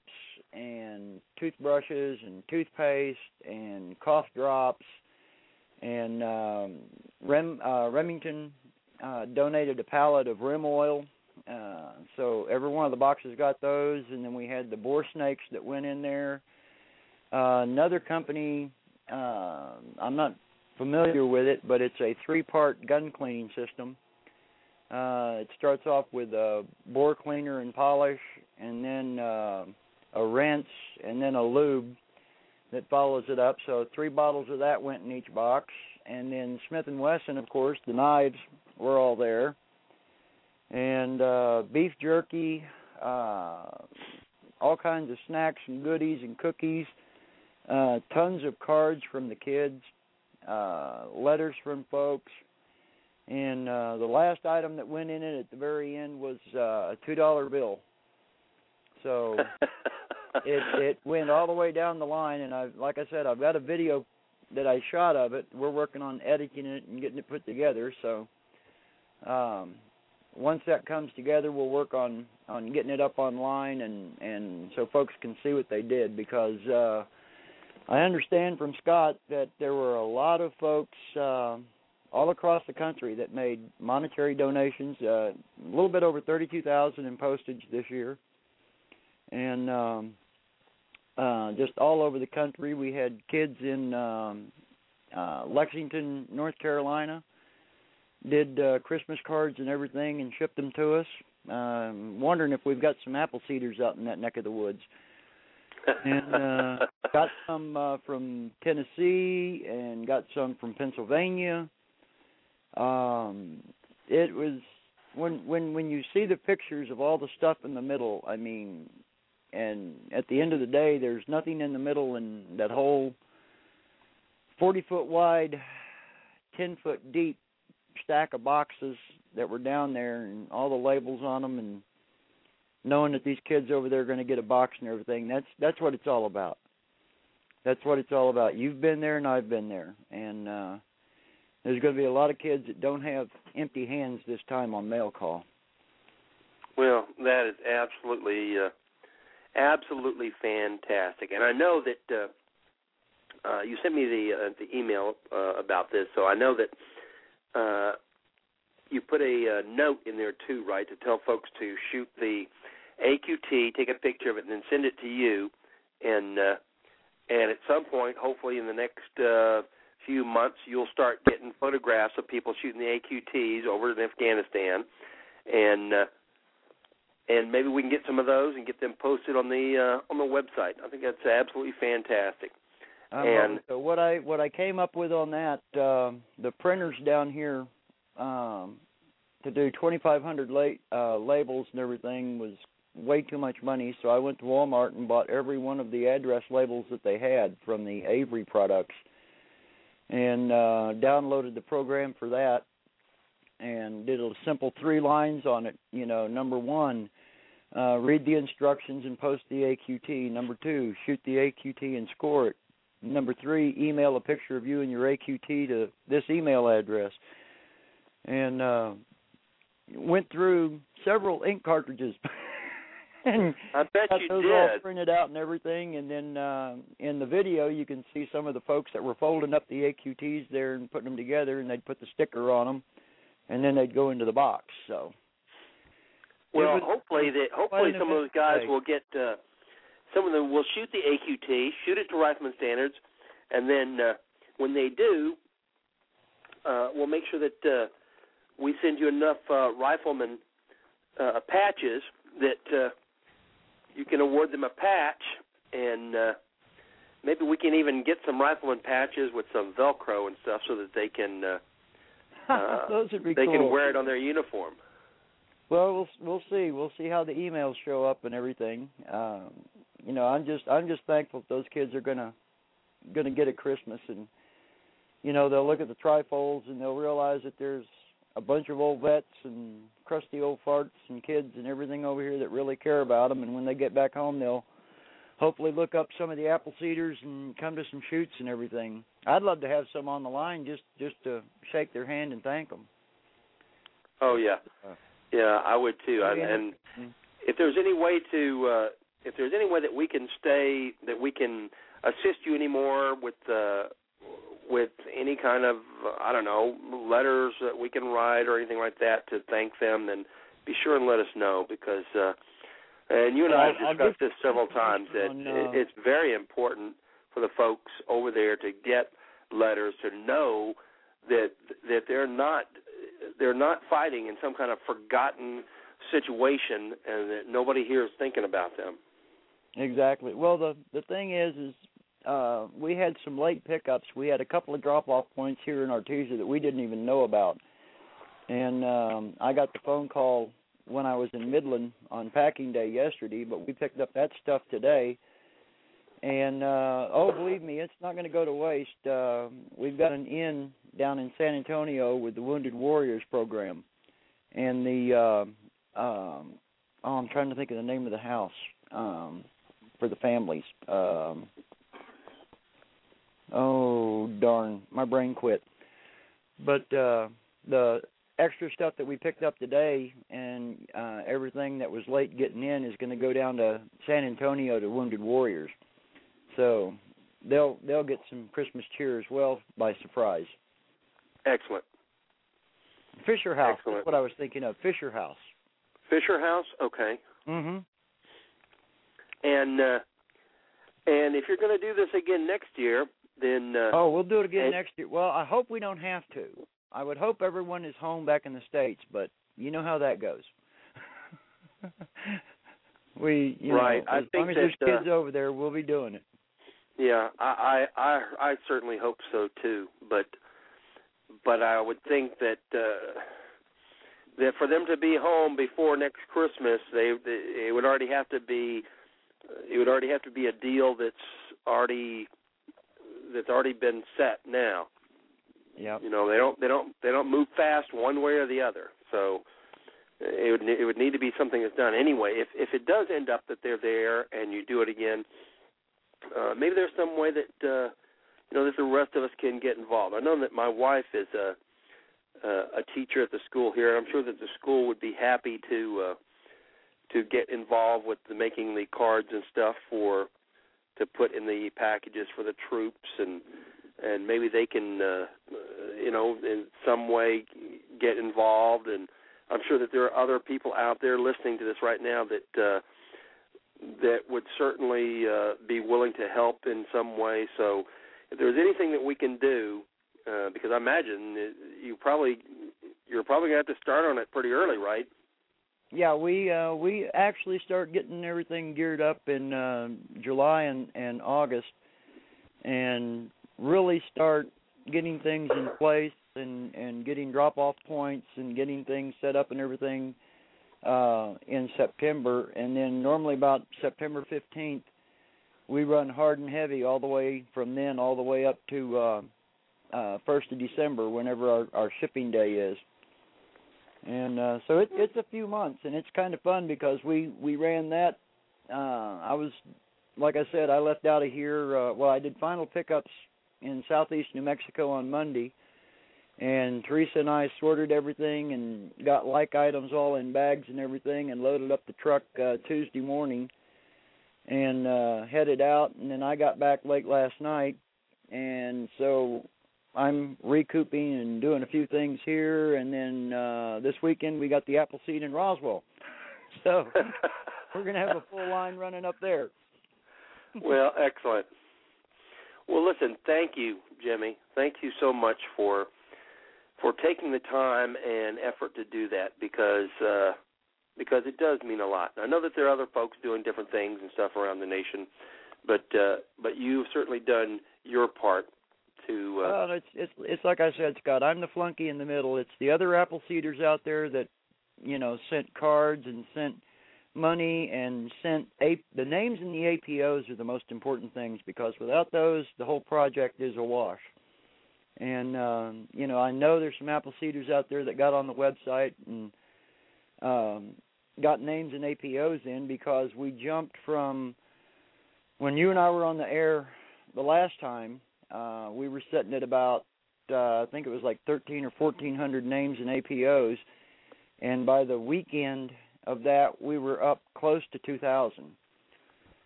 and toothbrushes and toothpaste and cough drops and um, Rem uh, Remington uh, donated a pallet of Rem Oil. Uh, so every one of the boxes got those, and then we had the bore snakes that went in there. Uh, another company, uh, I'm not familiar with it, but it's a three-part gun cleaning system. Uh, it starts off with a bore cleaner and polish, and then uh, a rinse, and then a lube that follows it up. So three bottles of that went in each box, and then Smith and Wesson, of course, the knives were all there, and uh, beef jerky, uh, all kinds of snacks and goodies and cookies, uh, tons of cards from the kids, uh, letters from folks. And uh, the last item that went in it at the very end was uh, a two dollar bill. So it it went all the way down the line and I like I said I've got a video that I shot of it. We're working on editing it and getting it put together. So um, once that comes together, we'll work on on getting it up online and and so folks can see what they did because uh, I understand from Scott that there were a lot of folks. Uh, all across the country that made monetary donations, uh, a little bit over 32,000 in postage this year. And um uh just all over the country we had kids in um uh Lexington, North Carolina did uh Christmas cards and everything and shipped them to us. Um wondering if we've got some Appleseeders out in that neck of the woods. and uh got some uh from Tennessee and got some from Pennsylvania um it was when when when you see the pictures of all the stuff in the middle i mean and at the end of the day there's nothing in the middle and that whole 40 foot wide 10 foot deep stack of boxes that were down there and all the labels on them and knowing that these kids over there are going to get a box and everything that's that's what it's all about. That's what it's all about. You've been there and i've been there. And uh there's going to be a lot of kids that don't have empty hands this time on mail call. Well, that is absolutely, uh, absolutely fantastic, and I know that uh, uh, you sent me the uh, the email uh, about this, so I know that uh, you put a uh, note in there too, right, to tell folks to shoot the AQT, take a picture of it, and then send it to you, and uh, and at some point, hopefully in the next. Uh, few months, you'll start getting photographs of people shooting the AQTs over in Afghanistan, and uh, and maybe we can get some of those and get them posted on the uh, on the website. I think that's absolutely fantastic. Um, and so what I what I came up with on that, uh, the printers down here um, to do 2,500 la- uh, labels and everything was way too much money. So I went to Walmart and bought every one of the address labels that they had from the Avery products and uh, downloaded the program for that and did a simple three lines on it. You know, number one, uh, read the instructions and post the AQT. Number two, shoot the AQT and score it. Number three, email a picture of you and your AQT to this email address. And uh, went through several ink cartridges. and I bet got you those did. all printed out and everything. And then uh, in the video, you can see some of the folks that were folding up the AQTs there and putting them together, and they'd put the sticker on them, and then they'd go into the box. So. Well, was hopefully that hopefully some of those guys will get uh, some of them will shoot the AQT, shoot it to Rifleman standards, and then uh, when they do, uh, we'll make sure that uh, we send you enough uh, rifleman uh, patches that uh, you can award them a patch, and uh, maybe we can even get some rifleman patches with some Velcro and stuff so that they can uh, uh, those would be they cool. can wear it on their uniform. Well, we'll we'll see. We'll see how the emails show up and everything. Um, you know, I'm just I'm just thankful that those kids are gonna gonna get a Christmas, and you know they'll look at the trifolds and they'll realize that there's a bunch of old vets and crusty old farts and kids and everything over here that really care about them. And when they get back home, they'll hopefully look up some of the Appleseeders and come to some shoots and everything. I'd love to have some on the line just just to shake their hand and thank them. Oh yeah, Uh, yeah, I would too. I, Yeah. and Mm. if there's any way to, uh, if there's any way that we can stay, that we can assist you anymore with, uh, with any kind of, I don't know, letters that we can write or anything like that to thank them, then be sure and let us know because, uh, and you and I have discussed this several times that on, uh, it's very important for the folks over there to get letters to know that that they're not they're not fighting in some kind of forgotten situation and that nobody here is thinking about them. Exactly. Well, the the thing is, is uh, we had some late pickups. We had a couple of drop off points here in Artesia that we didn't even know about, and um, I got the phone call when I was in Midland on packing day yesterday. But we picked up that stuff today, and uh, oh, believe me, it's not going to go to waste. Uh, we've got an inn down in San Antonio with the Wounded Warriors program, and the uh, um, oh, I'm trying to think of the name of the house. Um, for the families. Um, oh darn, my brain quit. But uh the extra stuff that we picked up today and uh everything that was late getting in is going to go down to San Antonio to Wounded Warriors. So they'll they'll get some Christmas cheer as well by surprise. Excellent. Fisher House. Excellent. That's what I was thinking of. Fisher House. Fisher House, okay. Mhm. And uh, and if you're going to do this again next year, then uh, Oh, we'll do it again and- next year. Well, I hope we don't have to. I would hope everyone is home back in the states, but you know how that goes. we, you Right. know, I as think long as there's that, uh, kids over there, we'll be doing it. Yeah, I, I I I certainly hope so too. But but I would think that uh, that for them to be home before next Christmas, they, they it would already have to be it would already have to be a deal that's already that's already been set now. Yep. You know, they don't they don't they don't move fast one way or the other. So it would it would need to be something that's done anyway. If if it does end up that they're there and you do it again, uh, maybe there's some way that uh, you know that the rest of us can get involved. I know that my wife is a uh, a teacher at the school here, and I'm sure that the school would be happy to uh, to get involved with the making the cards and stuff for to put in the packages for the troops and and maybe they can uh, uh, you know in some way get involved and I'm sure that there are other people out there listening to this right now that uh, that would certainly uh, be willing to help in some way. So, if there's anything that we can do, uh, because I imagine that you probably you're probably gonna have to start on it pretty early, right? Yeah, we uh we actually start getting everything geared up in uh July and and August and really start getting things in place and and getting drop off points and getting things set up and everything uh in September. And then normally about September 15th we run hard and heavy all the way from then all the way up to uh uh first of December whenever our our shipping day is. And uh so it it's a few months and it's kind of fun because we we ran that uh I was like I said I left out of here uh well I did final pickups in southeast New Mexico on Monday and Teresa and I sorted everything and got like items all in bags and everything and loaded up the truck uh Tuesday morning and uh headed out and then I got back late last night and so I'm recouping and doing a few things here, and then uh this weekend we got the Appleseed in Roswell, so we're gonna have a full line running up there. well, excellent. Well, listen, thank you, Jimmy. Thank you so much for for taking the time and effort to do that because uh because it does mean a lot. I know that there are other folks doing different things and stuff around the nation, but uh but you've certainly done your part to uh Well, it's it's it's like I said, Scott. I'm the flunky in the middle. It's the other Appleseeders out there that you know sent cards and sent money and sent a the names in the APOs are the most important things because without those, the whole project is a wash. And um, you know, I know there's some Appleseeders out there that got on the website and um, got names and APOs in because we jumped from when you and I were on the air the last time. Uh, we were sitting at about uh, I think it was like 13 or 1400 names and APOs, and by the weekend of that, we were up close to 2000.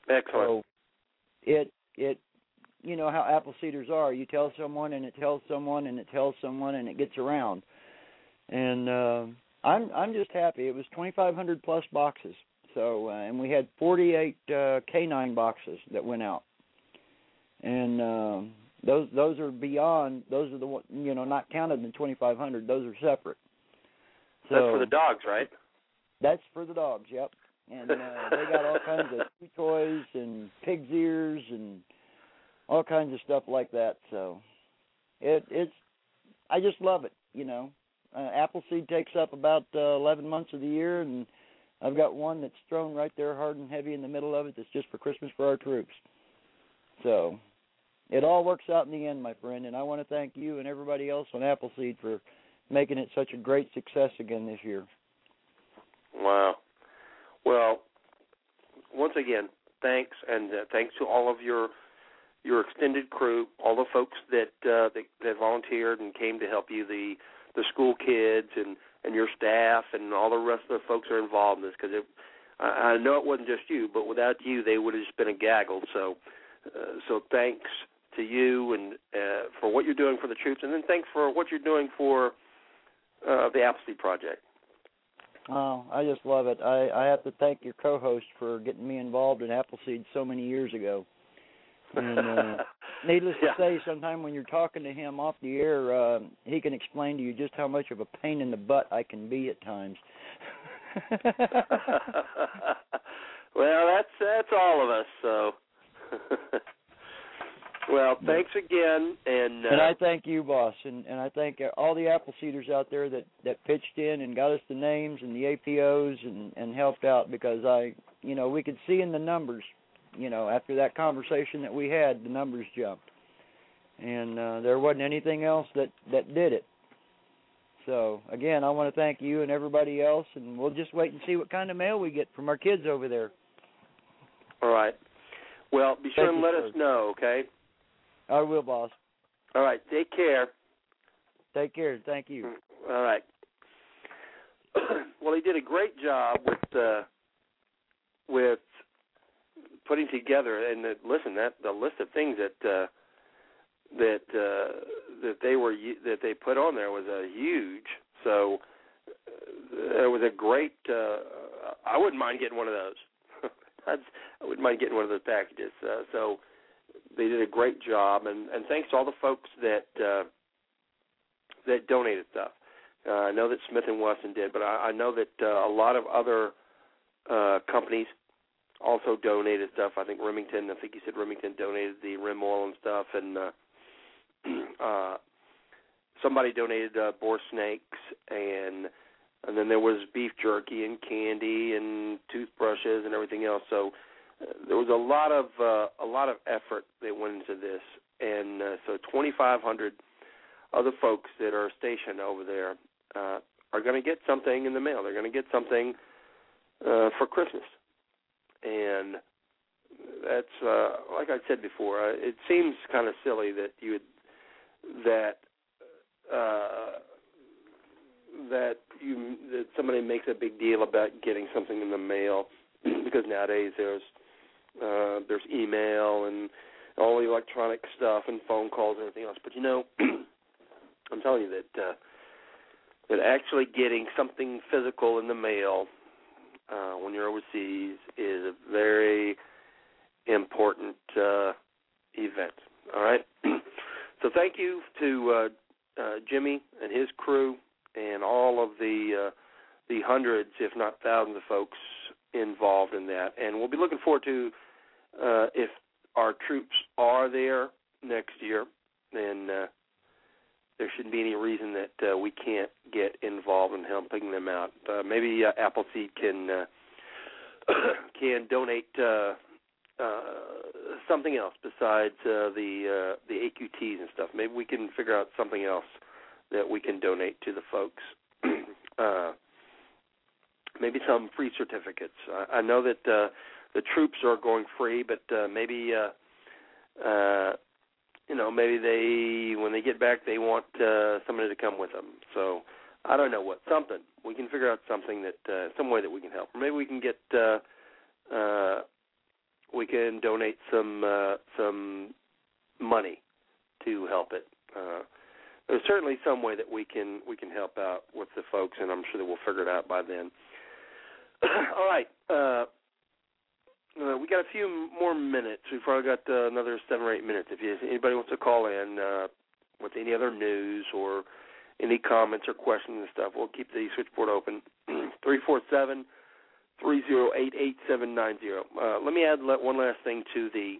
excellent. So it it you know how Appleseeders are. You tell someone and it tells someone and it tells someone and it gets around. And uh I'm I'm just happy. It was 2500 plus boxes. So uh, and we had 48 uh canine boxes that went out. And um those those are beyond those are the you know not counted in the 2500 those are separate. So That's for the dogs, right? That's for the dogs, yep. And uh, they got all kinds of chew toys and pig's ears and all kinds of stuff like that. So it it's I just love it, you know. Uh, Appleseed takes up about uh, 11 months of the year, and I've got one that's thrown right there hard and heavy in the middle of it. That's just for Christmas for our troops. So it all works out in the end, my friend. And I want to thank you and everybody else on Appleseed for making it such a great success again this year. Wow. Well, once again, thanks, and uh, thanks to all of your your extended crew, all the folks that uh, that, that volunteered and came to help you, the the school kids and and your staff and all the rest of the folks are involved in this because I, I know it wasn't just you, but without you, they would have just been a gaggle. So, uh, so thanks to you and uh, for what you're doing for the troops, and then thanks for what you're doing for uh, the Appleseed Project. Oh, I just love it. I I have to thank your co-host for getting me involved in Appleseed so many years ago. And uh, needless Yeah. to say, sometime when you're talking to him off the air, uh, he can explain to you just how much of a pain in the butt I can be at times. well, that's that's all of us. So, well, thanks again, and, uh, and I thank you, boss, and and I thank all the Appleseeders out there that that pitched in and got us the names and the APOs and and helped out because I, you know, we could see in the numbers, you know, after that conversation that we had, the numbers jumped, and uh, there wasn't anything else that that did it. So again, I want to thank you and everybody else, and we'll just wait and see what kind of mail we get from our kids over there. all right. Well, be sure Thank and let us know, okay? I will, boss. All right. Take care. Take care. Thank you. All right. well, he did a great job with uh, with putting together and the, listen that the list of things that uh, that uh, that they were that they put on there was a huge. So uh, it was a great. Uh, I wouldn't mind getting one of those. I'd, I wouldn't mind getting one of those packages. Uh, so they did a great job, and and thanks to all the folks that uh, that donated stuff. Uh, I know that Smith and Wesson did, but I, I know that uh, a lot of other uh, companies also donated stuff. I think Remington. I think you said Remington donated the Rem Oil and stuff, and uh, uh, somebody donated uh, bore snakes, and and then there was beef jerky and candy and toothbrushes and everything else. So there was a lot of uh, a lot of effort that went into this, and uh, so 2,500 other folks that are stationed over there uh, are going to get something in the mail. They're going to get something uh, for Christmas, and that's uh, like I said before. Uh, it seems kind of silly that you would that uh, that you that somebody makes a big deal about getting something in the mail because nowadays there's uh, there's email and all the electronic stuff and phone calls and everything else. But you know, I'm telling you that uh, that actually getting something physical in the mail uh, when you're overseas is a very important uh, event. All right. so thank you to uh, uh, Jimmy and his crew and all of the uh, the hundreds, if not thousands, of folks involved in that. And we'll be looking forward to uh, if our troops are there next year, then uh, there shouldn't be any reason that uh, we can't get involved in helping them out. Uh, maybe uh, Appleseed can uh, can donate uh, uh, something else besides uh, the uh, the AQTs and stuff. Maybe we can figure out something else that we can donate to the folks. uh, maybe some free certificates. I, I know that uh, the troops are going free, but uh, maybe uh, uh, you know maybe they when they get back they want uh, somebody to come with them. So I don't know what something we can figure out something that uh, some way that we can help. Or maybe we can get uh, uh, we can donate some uh, some money to help it. Uh, there's certainly some way that we can we can help out with the folks, and I'm sure that we'll figure it out by then. All right, uh, uh, we got a few more minutes. We've probably got uh, another seven or eight minutes. If you, anybody wants to call in uh, with any other news or any comments or questions and stuff, we'll keep the switchboard open. Three four seven three zero eight eight seven nine zero. Uh, let me add one last thing to the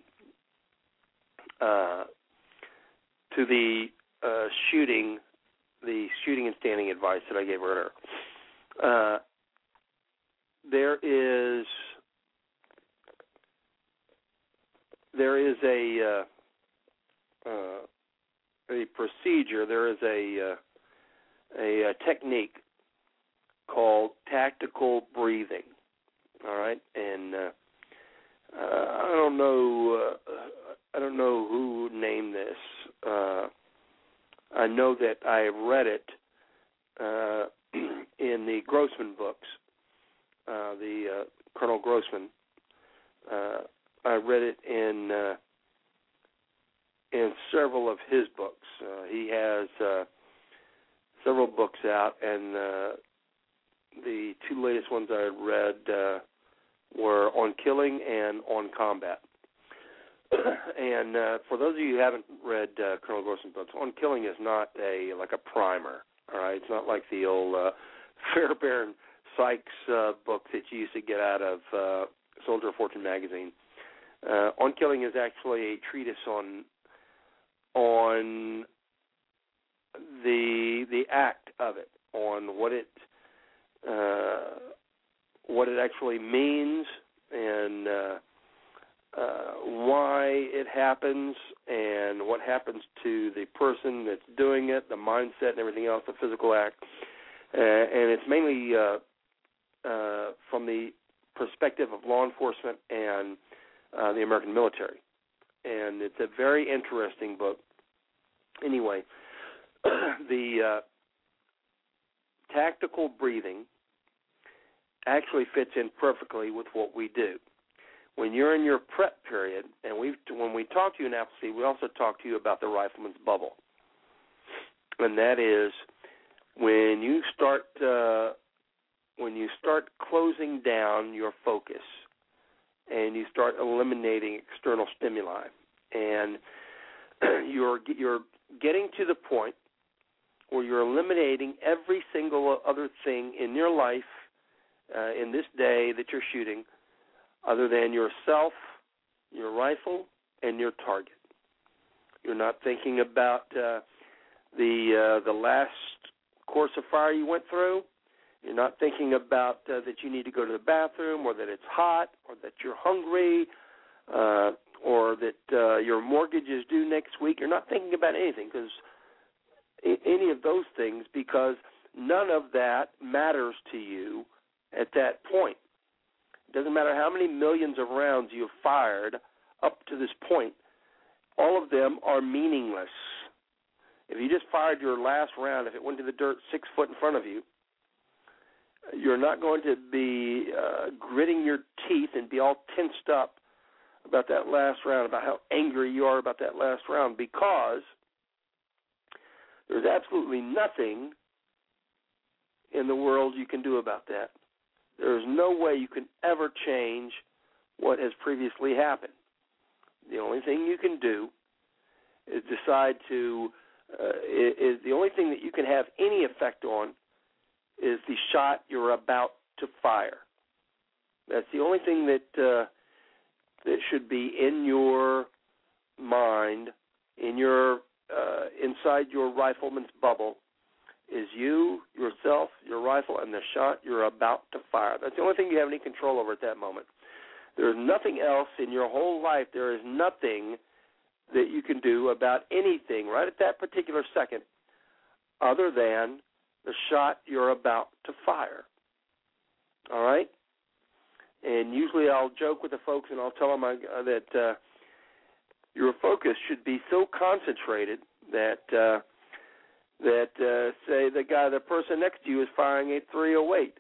uh, to the uh, shooting, the shooting and standing advice that I gave earlier. Uh, there is there is a uh, uh, a procedure. There is a, uh, a a technique called tactical breathing. All right, and uh, uh, I don't know. Uh, I don't know who named this. Uh, I know that I read it uh, in the Grossman books. Uh, the uh, Colonel Grossman uh, I read it in uh, in several of his books. Uh, he has uh, several books out, and uh, the two latest ones I read uh, were on killing and on combat. and uh, for those of you who haven't read uh, Colonel Grossman's books, on killing is not a like a primer. All right, it's not like the old uh, Fairbairn Sykes uh, book that you used to get out of uh, Soldier of Fortune magazine. On killing is actually a treatise on on the the act of it, on what it uh, what it actually means, and uh, uh, why it happens, and what happens to the person that's doing it, the mindset, and everything else, the physical act, uh, and it's mainly uh, uh, from the perspective of law enforcement and uh, the American military. And it's a very interesting book. Anyway, the uh, tactical breathing actually fits in perfectly with what we do. When you're in your prep period, and we when we talk to you in Appleseed, we also talk to you about the rifleman's bubble, and that is when you start uh, when you start closing down your focus and you start eliminating external stimuli and you're you're getting to the point where you're eliminating every single other thing in your life uh, in this day that you're shooting other than yourself, your rifle, and your target. You're not thinking about uh, the uh, the last course of fire you went through. You're not thinking about uh, that you need to go to the bathroom, or that it's hot, or that you're hungry, uh, or that uh, your mortgage is due next week. You're not thinking about anything because any of those things because none of that matters to you at that point. It doesn't matter how many millions of rounds you've fired up to this point, all of them are meaningless. If you just fired your last round, if it went to the dirt six foot in front of you, you're not going to be uh, gritting your teeth and be all tensed up about that last round, about how angry you are about that last round, because there's absolutely nothing in the world you can do about that. There is no way you can ever change what has previously happened. The only thing you can do is decide to uh, is the only thing that you can have any effect on the shot you're about to fire. That's the only thing that uh, that should be in your mind, in your uh, inside your rifleman's bubble, is you, yourself, your rifle, and the shot you're about to fire. That's the only thing you have any control over at that moment. There's nothing else in your whole life. There is nothing that you can do about anything right at that particular second other than the shot you're about to fire. All right? And usually I'll joke with the folks and I'll tell them I, uh, that uh, your focus should be so concentrated that uh, that uh, say the guy, the person next to you is firing a 308,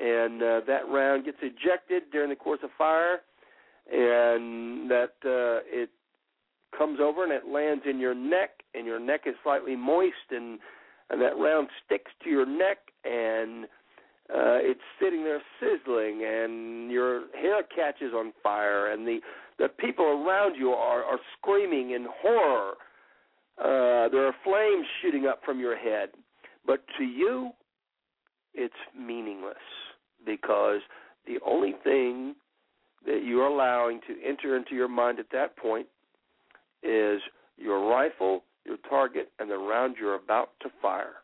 and uh, that round gets ejected during the course of fire, and that uh, it comes over and it lands in your neck, and your neck is slightly moist, and and that round sticks to your neck, and uh, it's sitting there sizzling, and your hair catches on fire, and the the people around you are are screaming in horror. Uh, there are flames shooting up from your head, but to you, it's meaningless because the only thing that you're allowing to enter into your mind at that point is your rifle, your target, and the round you're about to fire.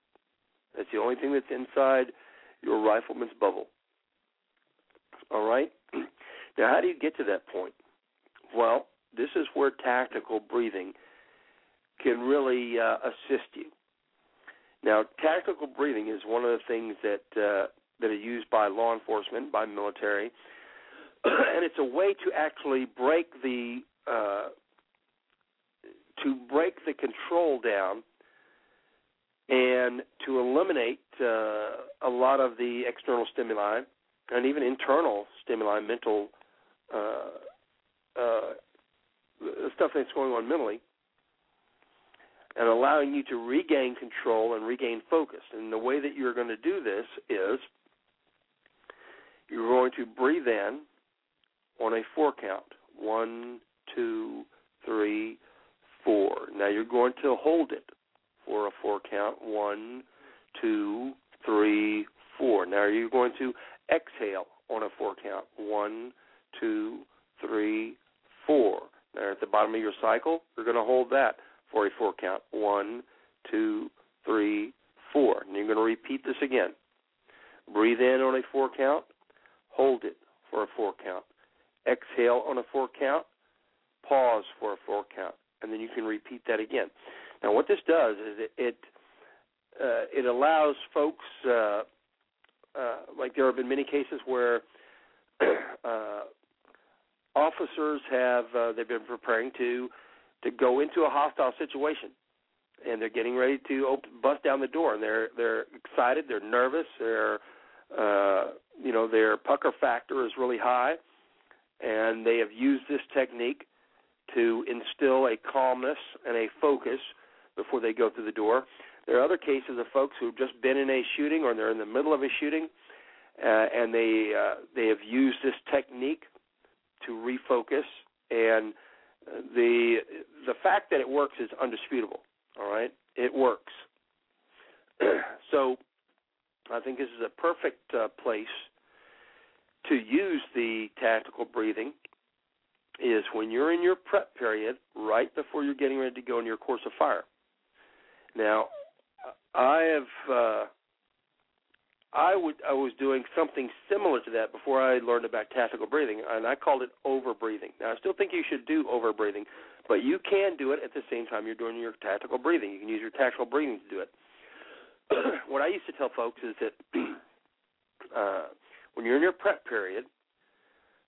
That's the only thing that's inside your rifleman's bubble. All right? Now, how do you get to that point? Well, this is where tactical breathing can really uh, assist you. Now, tactical breathing is one of the things that uh, that are used by law enforcement, by military, and it's a way to actually break the uh, to break the control down and to eliminate uh, a lot of the external stimuli and even internal stimuli, mental uh, uh, stuff that's going on mentally, and allowing you to regain control and regain focus. And the way that you're going to do this is you're going to breathe in on a four count one, two, three. Now you're going to hold it for a four count one, two, three, four. Now you're going to exhale on a four count one, two, three, four. Now at the bottom of your cycle, you're going to hold that for a four count. One, two, three, four. And you're going to repeat this again. Breathe in on a four count, hold it for a four count. Exhale on a four count, pause for a four count, and then you can repeat that again. Now, what this does is it it, uh, it allows folks, uh, uh, like there have been many cases where uh, officers have uh, they've been preparing to to go into a hostile situation, and they're getting ready to open, bust down the door, and they're they're excited, they're nervous, they're uh, you know their pucker factor is really high, and they have used this technique to instill a calmness and a focus before they go through the door. There are other cases of folks who've just been in a shooting or they're in the middle of a shooting, uh, and they uh, they have used this technique to refocus. And the the fact that it works is undisputable. All right, it works. so I think this is a perfect uh, place to use the tactical breathing is when you're in your prep period right before you're getting ready to go into your course of fire. Now, I have uh, I would I was doing something similar to that before I learned about tactical breathing, and I called it over breathing. Now, I still think you should do over breathing, but you can do it at the same time you're doing your tactical breathing. You can use your tactical breathing to do it. what I used to tell folks is that uh, when you're in your prep period,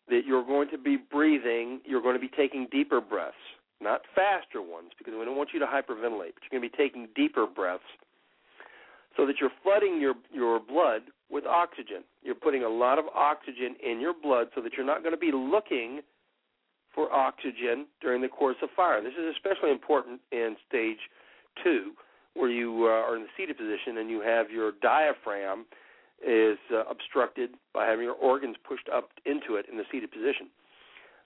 that you're going to be breathing, you're going to be taking deeper breaths, not faster ones, because we don't want you to hyperventilate, but you're going to be taking deeper breaths so that you're flooding your your blood with oxygen. You're putting a lot of oxygen in your blood so that you're not going to be looking for oxygen during the course of fire. This is especially important in stage 2 where you uh, are in the seated position and you have your diaphragm is uh, obstructed by having your organs pushed up into it in the seated position.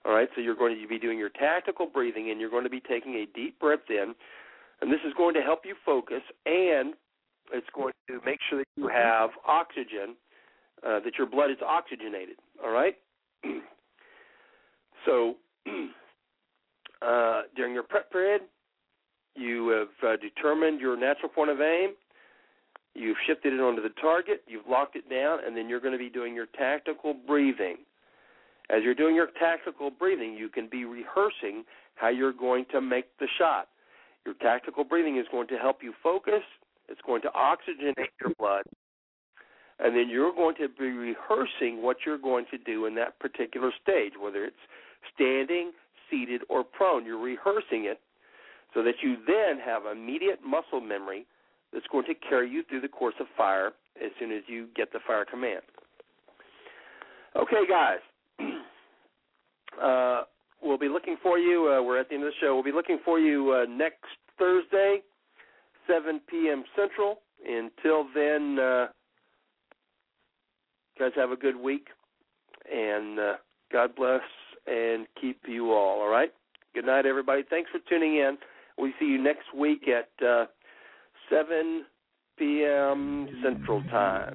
All right, so you're going to be doing your tactical breathing and you're going to be taking a deep breath in, and this is going to help you focus and it's going to make sure that you have oxygen, uh, that your blood is oxygenated. All right. so uh, during your prep period, you have uh, determined your natural point of aim. You've shifted it onto the target. You've locked it down, and then you're going to be doing your tactical breathing. As you're doing your tactical breathing, you can be rehearsing how you're going to make the shot. Your tactical breathing is going to help you focus. It's going to oxygenate your blood. And then you're going to be rehearsing what you're going to do in that particular stage, whether it's standing, seated, or prone. You're rehearsing it so that you then have immediate muscle memory that's going to carry you through the course of fire as soon as you get the fire command. Okay, guys. uh, we'll be looking for you. Uh, we're at the end of the show. We'll be looking for you uh, next Thursday, 7 p.m. Central. Until then, uh, guys, have a good week. And uh, God bless and keep you all, all right? Good night, everybody. Thanks for tuning in. We see you next week at uh, 7 p.m. Central Time.